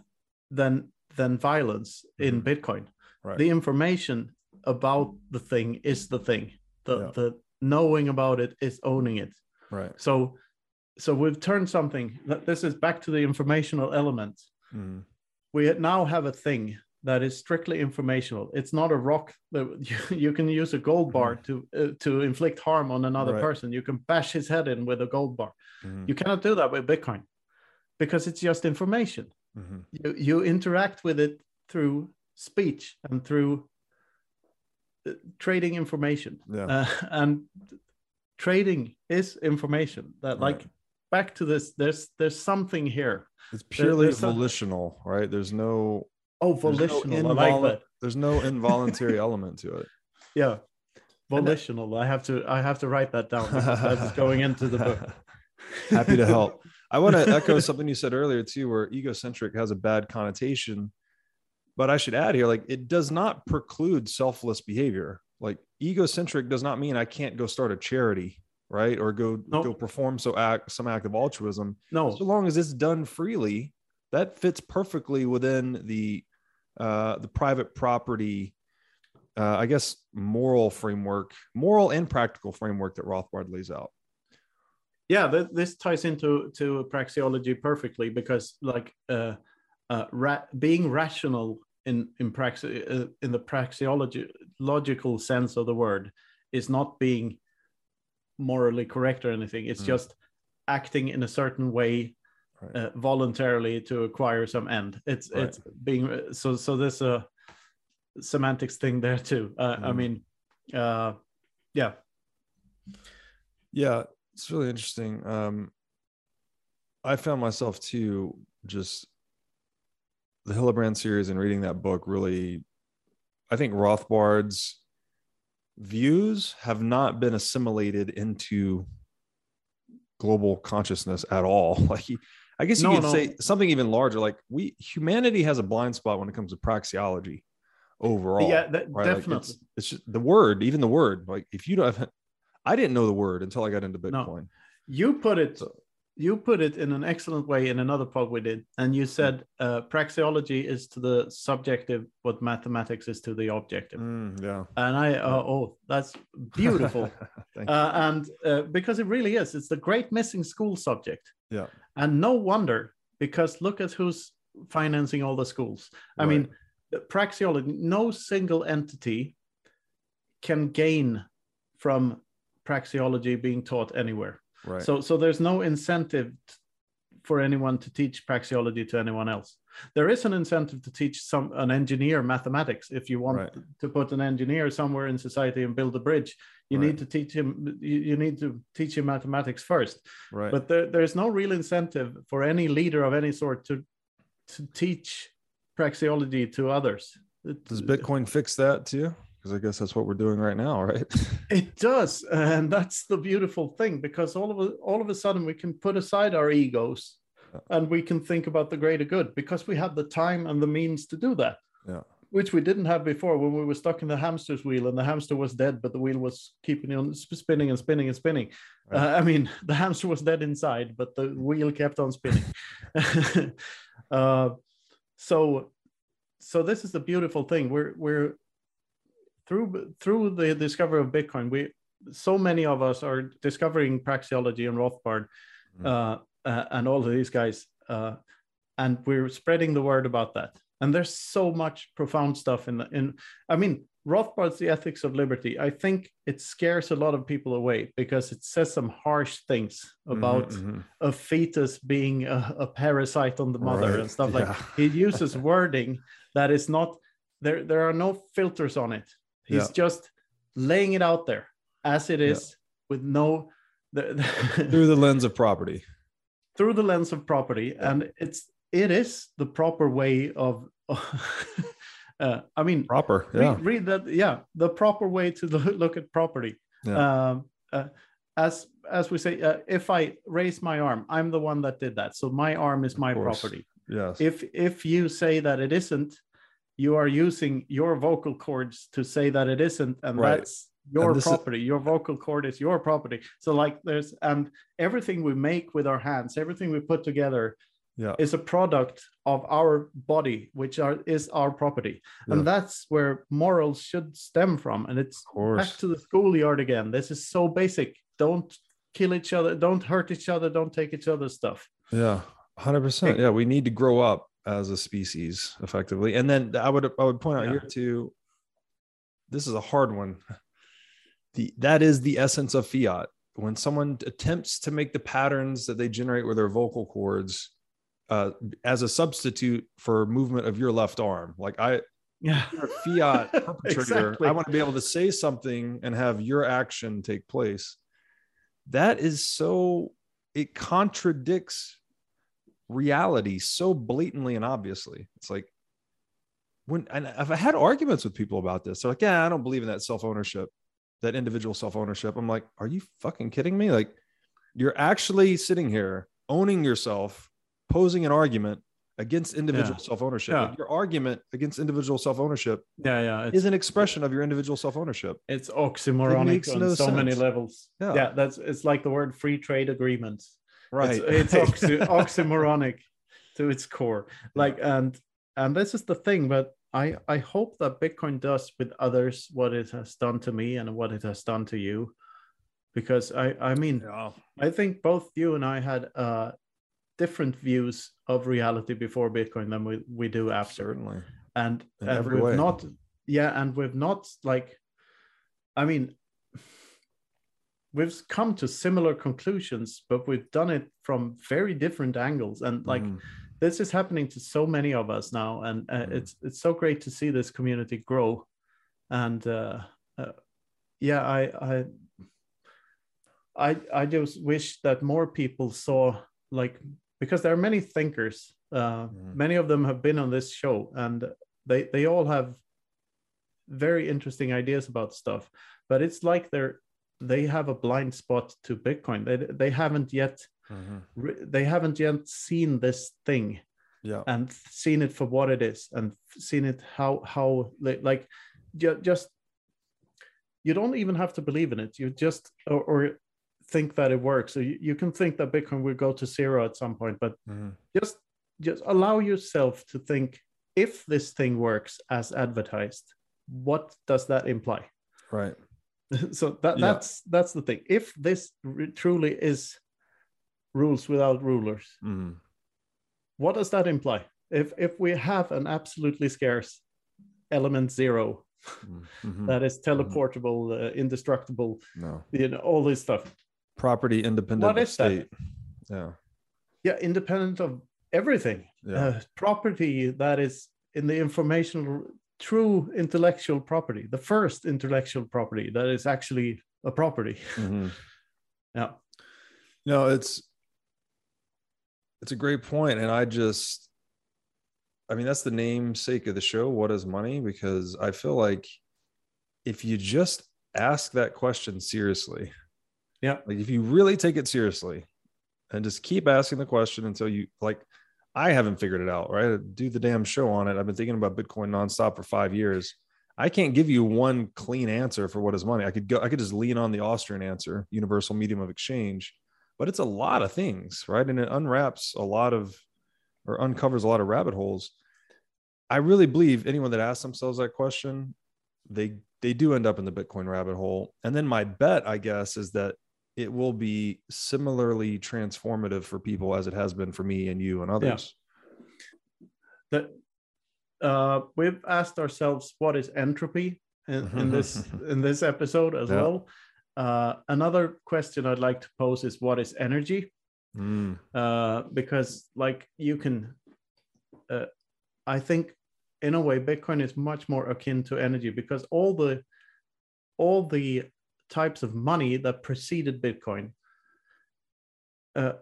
than than violence in Mhm. bitcoin right the information about the thing is the thing the Yeah. the knowing about it is owning it right so so we've turned something that this is back to the informational element Mhm. we now have a thing that is strictly informational it's not a rock that you, you can use a gold bar to uh, to inflict harm on another Mm-hmm. Right. person you can bash his head in with a gold bar Mhm. you cannot do that with bitcoin because it's just information Mhm. you, you interact with it through speech and through uh, trading information. Yeah. Uh, and trading is information that Right. like back to this there's there's something here. It's purely there's some- volitional right? There's no oh there's no volitional i like there's no involuntary element to it. Yeah. Volitional. I have to i have to write that down because that's going into the book. Happy to help i want to echo something you said earlier too where egocentric has a bad connotation but i should add here like it does not preclude selfless behavior. Like egocentric does not mean i can't go start a charity right? Or go No. go perform so act some act of altruism. No. So long as it's done freely that fits perfectly within the uh the private property uh i guess moral framework moral and practical framework that rothbard lays out yeah th- this ties into to praxeology perfectly because like uh, uh ra- being rational in in prax uh, in the praxeology logical sense of the word is not being morally correct or anything it's Mm. just acting in a certain way Right. uh, voluntarily to acquire some end it's Right. it's being so so there's a semantics thing there too uh, i Mm. mean uh yeah Yeah, it's really interesting. Um, I found myself too just the Hillebrand series and reading that book really, I think Rothbard's views have not been assimilated into global consciousness at all. Like he, I guess you No, could no. say something even larger. Like we, humanity has a blind spot when it comes to praxeology overall. yeah, that, right? Like, definitely. it's, it's just the word, even the word. Like if you don't, have, I didn't know the word until I got into Bitcoin. No. You put it So- you put it in an excellent way in another pod we did and you said uh, praxeology is to the subjective what mathematics is to the objective Mm, yeah. and i uh, oh that's beautiful Thank you. uh, and uh, because it really is it's the great missing school subject yeah. and no wonder because look at who's financing all the schools i mean praxeology no single entity can gain from praxeology being taught anywhere Right. so so there's no incentive for anyone to teach praxeology to anyone else there is an incentive to teach some an engineer mathematics if you want Right. to put an engineer somewhere in society and build a bridge you Right. need to teach him you, you need to teach him mathematics first right. but there, there's no real incentive for any leader of any sort to to teach praxeology to others Does Bitcoin fix that too? Because I guess that's what we're doing right now, right? it does and that's the beautiful thing because all of a, all of a sudden we can put aside our egos Yeah. and we can think about the greater good because we have the time and the means to do that Yeah. which we didn't have before when we were stuck in the hamster's wheel and the hamster was dead but the wheel was keeping on spinning and spinning and spinning Right. uh, i mean the hamster was dead inside but the wheel kept on spinning uh, so so this is the beautiful thing we're we're through through the discovery of bitcoin we so many of us are discovering praxeology and rothbard Mhm. uh, uh, and all of these guys uh, and we're spreading the word about that and there's so much profound stuff in the in i mean rothbard's the ethics of liberty i think it scares a lot of people away because it says some harsh things about Mhm, mhm. a fetus being a, a parasite on the mother Right, and stuff like yeah. he uses wording that is not there there are no filters on it he's Yeah. just laying it out there as it is with no the, Through the lens of property. through the lens of property and it's it is the proper way of uh, i mean Proper. read, Yeah. read that yeah the proper way to look at property um, uh, as as we say uh, if i raise my arm i'm the one that did that so my arm is my property Yes. if if you say that it isn't you are using your vocal cords to say that it isn't and Right. that's your And this is- property. Your vocal cord is your property. So like there's and everything we make with our hands everything we put together yeah. is a product of our body which are is our property. Yeah. and that's where morals should stem from. And it's back to the schoolyard again. This is so basic. Don't kill each other. Don't hurt each other. Don't take each other's stuff. Yeah, hundred percent. Yeah, we need to grow up as a species effectively, and then I would I would point out Yeah. here too. This is a hard one. The that is the essence of fiat. When someone attempts to make the patterns that they generate with their vocal cords uh, as a substitute for movement of your left arm, like I yeah fiat perpetrator. Exactly. I want to be able to say something and have your action take place. That is so, it contradicts reality so blatantly and obviously. It's like, when and I've had arguments with people about this. They're like, yeah, I don't believe in that self ownership, that individual self ownership. I'm like, are you fucking kidding me? Like, you're actually sitting here owning yourself, posing an argument against individual Yeah. self ownership. Yeah. your argument against individual self ownership yeah yeah is an expression of your individual self ownership. it's oxymoronic makes on no so many levels Yeah. yeah. that's it's like the word free trade agreement Right. it's, it's oxy, oxymoronic to its core like and and this is the thing but i i hope that bitcoin does with others what it has done to me and what it has done to you because i i mean yeah. i think both you and i had uh different views of reality before bitcoin than we, we do after Certainly. and, In and we've way. not yeah and we've not like i mean we've come to similar conclusions but we've done it from very different angles and like Mhm. this is happening to so many of us now and uh, Mhm. it's it's so great to see this community grow and uh, uh yeah i i i i just wish that more people saw like because there are many thinkers Uh, mm. Many of them have been on this show, and they they all have very interesting ideas about stuff. But it's like they're they have a blind spot to Bitcoin. They they haven't yet mm-hmm. they haven't yet seen this thing, yeah, and seen it for what it is, and seen it how how like just you don't even have to believe in it. You just or, or think that it works. So you, you, can think that Bitcoin will go to zero at some point, but mm-hmm. just just allow yourself to think if this thing works as advertised, what does that imply? Right. so that yeah. that's that's the thing. If this truly is rules without rulers, mm-hmm. what does that imply? If if we have an absolutely scarce element 0 mm-hmm. that is mm-hmm. teleportable, mm-hmm. uh, indestructible, no. you know, all this stuff. Property independent what is state. That? Yeah. Yeah, independent of everything. Yeah. Uh, property that is in the informational, true intellectual property, the first intellectual property that is actually a property. Mm-hmm. yeah. No, it's it's a great point, and I just, I mean, that's the namesake of the show. What is money? Because I feel like if you just ask that question seriously, yeah, like if you really take it seriously, and just keep asking the question until you like I haven't figured it out, right? Do the damn show on it. I've been thinking about Bitcoin nonstop for five years. I can't give you one clean answer for what is money. I could go, I could just lean on the Austrian answer, universal medium of exchange, but it's a lot of things, right? And it unwraps a lot of or uncovers a lot of rabbit holes. I really believe anyone that asks themselves that question, they they do end up in the Bitcoin rabbit hole. And then my bet, I guess, is that it will be similarly transformative for people as it has been for me and you and others. Yeah. That uh, we've asked ourselves what is entropy in, in this in this episode as yeah. well. Uh, another question I'd like to pose is what is energy? Mm. Uh, because like you can, uh, I think in a way Bitcoin is much more akin to energy because all the all the types of money that preceded Bitcoin, uh,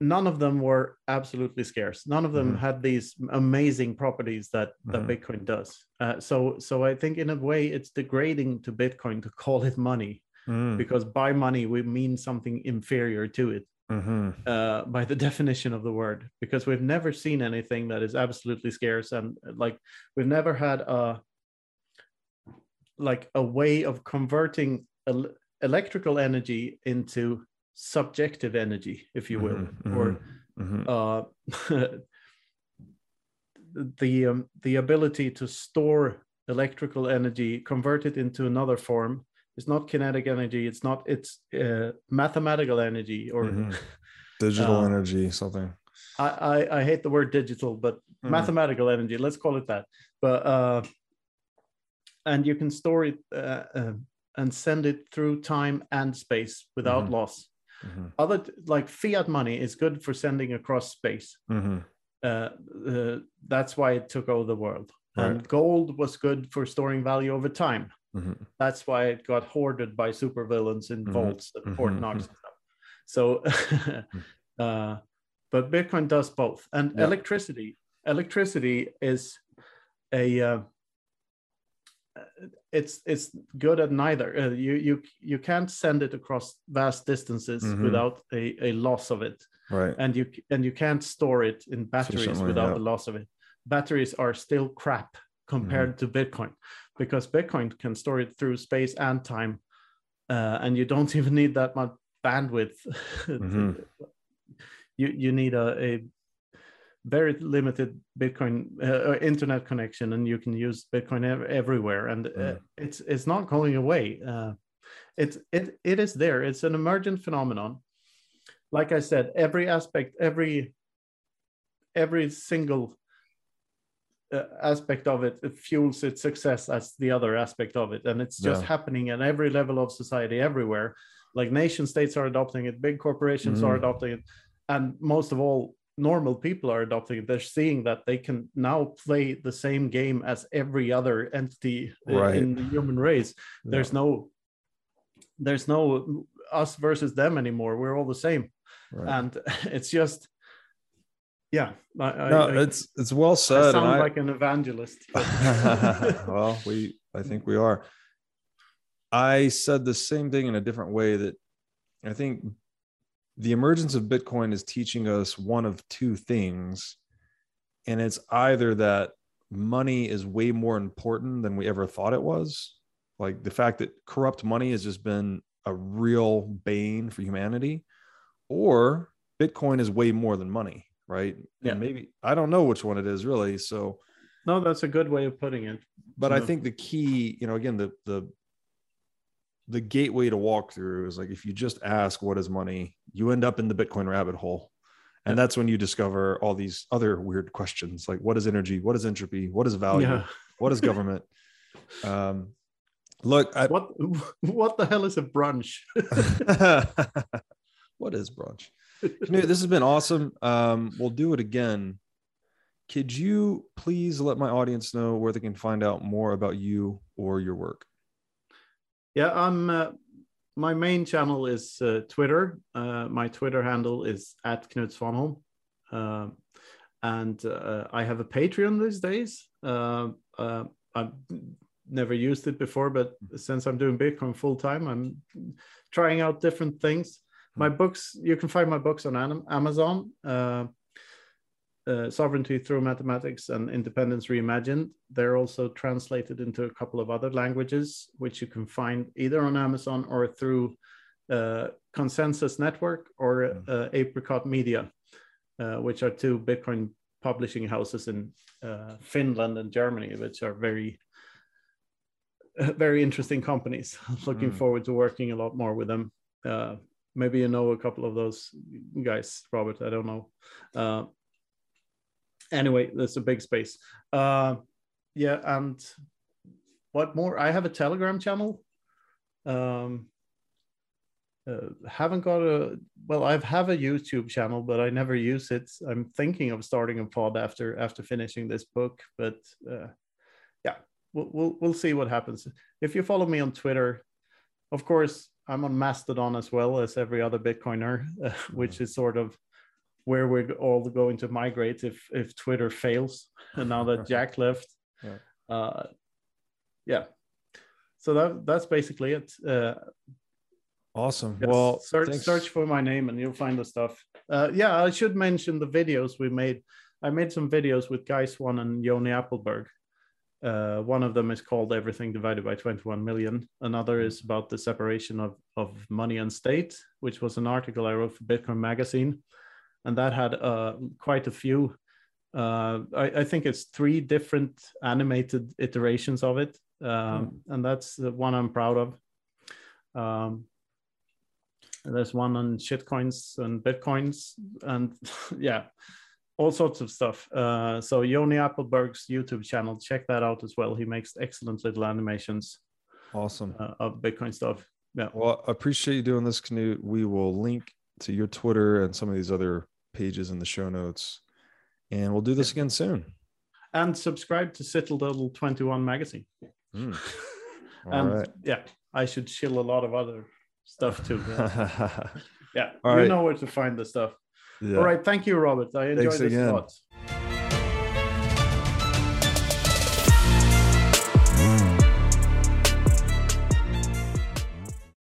none of them were absolutely scarce. None of them mm-hmm. had these amazing properties that that mm-hmm. Bitcoin does. Uh, so so I think in a way it's degrading to Bitcoin to call it money mm. because by money we mean something inferior to it. Mm-hmm. Uh, by the definition of the word, because we've never seen anything that is absolutely scarce, and like we've never had a like a way of converting el- electrical energy into subjective energy, if you will, mm-hmm, or mm-hmm. mm-hmm. Uh, the um, the ability to store electrical energy, convert it into another form. It's not kinetic energy. It's not. It's uh, mathematical energy or mm-hmm. digital uh, energy, something. I, I, I hate the word digital, but mm-hmm. mathematical energy. Let's call it that. But uh, and you can store it uh, uh, and send it through time and space without mm-hmm. loss. Mm-hmm. Other like fiat money is good for sending across space. Mm-hmm. Uh, uh, that's why it took over the world. Right. And gold was good for storing value over time. Mm-hmm. That's why it got hoarded by supervillains in mm-hmm. vaults at Fort mm-hmm. Knox. So, uh, but Bitcoin does both, and yeah. electricity. Electricity is a uh, it's it's good at neither. Uh, you you you can't send it across vast distances mm-hmm. without a, a loss of it, right? And you and you can't store it in batteries without yeah. the loss of it. Batteries are still crap compared mm-hmm. to Bitcoin because Bitcoin can store it through space and time, uh, and you don't even need that much bandwidth. Mm-hmm. you you need a, a very limited Bitcoin uh, uh, internet connection, and you can use Bitcoin ev- everywhere, and uh, mm. it's it's not going away. Uh, it's it it is there. It's an emergent phenomenon. Like I said, every aspect, every every single uh, aspect of it, it fuels its success as the other aspect of it, and it's just yeah. happening at every level of society, everywhere. Like nation states are adopting it, big corporations mm. are adopting it, and most of all, normal people are adopting they're seeing that they can now play the same game as every other entity uh, right. in the human race yeah. there's no there's no us versus them anymore we're all the same right. and it's just yeah, I, no, I, it's it's well said. I sound like an evangelist. well, we I think we are. I said the same thing in a different way that I think the emergence of Bitcoin is teaching us one of two things. And it's either that money is way more important than we ever thought it was. Like the fact that corrupt money has just been a real bane for humanity, or Bitcoin is way more than money, right? Yeah. And maybe I don't know which one it is really. So no, that's a good way of putting it. But I think the key, you know, again, the the the gateway to walk through is like if you just ask what is money, you end up in the Bitcoin rabbit hole. And that's when you discover all these other weird questions like what is energy? What is entropy? What is value? Yeah. What is government? um, look, I, what what the hell is a brunch? what is brunch? Knut, this has been awesome. Um, we'll do it again. Could you please let my audience know where they can find out more about you or your work? Yeah, I'm. Uh, my main channel is uh, Twitter. Uh, my Twitter handle is at Knut Svanholm. Uh, and uh, I have a Patreon these days. Uh, uh, I've never used it before, but since I'm doing Bitcoin full time, I'm trying out different things. My hmm. books, you can find my books on Amazon uh, Sovereignty Through Mathematics and Independence Reimagined. They're also translated into a couple of other languages, which you can find either on Amazon or through uh, Konsensus Network or uh, Aprycot Media, uh, which are two Bitcoin publishing houses in uh, Finland and Germany, which are very, very interesting companies. Looking mm. forward to working a lot more with them. Uh, maybe you know a couple of those guys, Robert. I don't know anyway, that's a big space. Uh, yeah, and what more? I have a Telegram channel. Um, uh, haven't got a well. I have a YouTube channel, but I never use it. I'm thinking of starting a pod after after finishing this book, but uh, yeah, we'll, we'll we'll see what happens. If you follow me on Twitter, of course, I'm on Mastodon as well as every other Bitcoiner, uh, which is sort of where we're all going to migrate if if Twitter fails. And now that Jack left, yeah. Uh, yeah. So that that's basically it. Uh, awesome. Well, search thanks. search for my name and you'll find the stuff. Uh, yeah, I should mention the videos we made. I made some videos with Guy Swan and Yoni Appleberg. Uh, one of them is called Everything Divided by 21 Million. Another is about the separation of, of money and state, which was an article I wrote for Bitcoin Magazine and that had uh, quite a few. Uh, I, I, think it's three different animated iterations of it, um, mm. and that's the one I'm proud of. Um, there's one on shitcoins and bitcoins, and yeah, all sorts of stuff. Uh, so Yoni Appleberg's YouTube channel, check that out as well. He makes excellent little animations. Awesome uh, of Bitcoin stuff. Yeah. Well, I appreciate you doing this, Knut. We will link to your Twitter and some of these other pages in the show notes. And we'll do this again soon. And subscribe to Citadel 21 magazine. Mm. and right. yeah, I should chill a lot of other stuff too. yeah, you right. know where to find the stuff. Yeah. All right. Thank you, Robert. I enjoyed Thanks this again. a lot.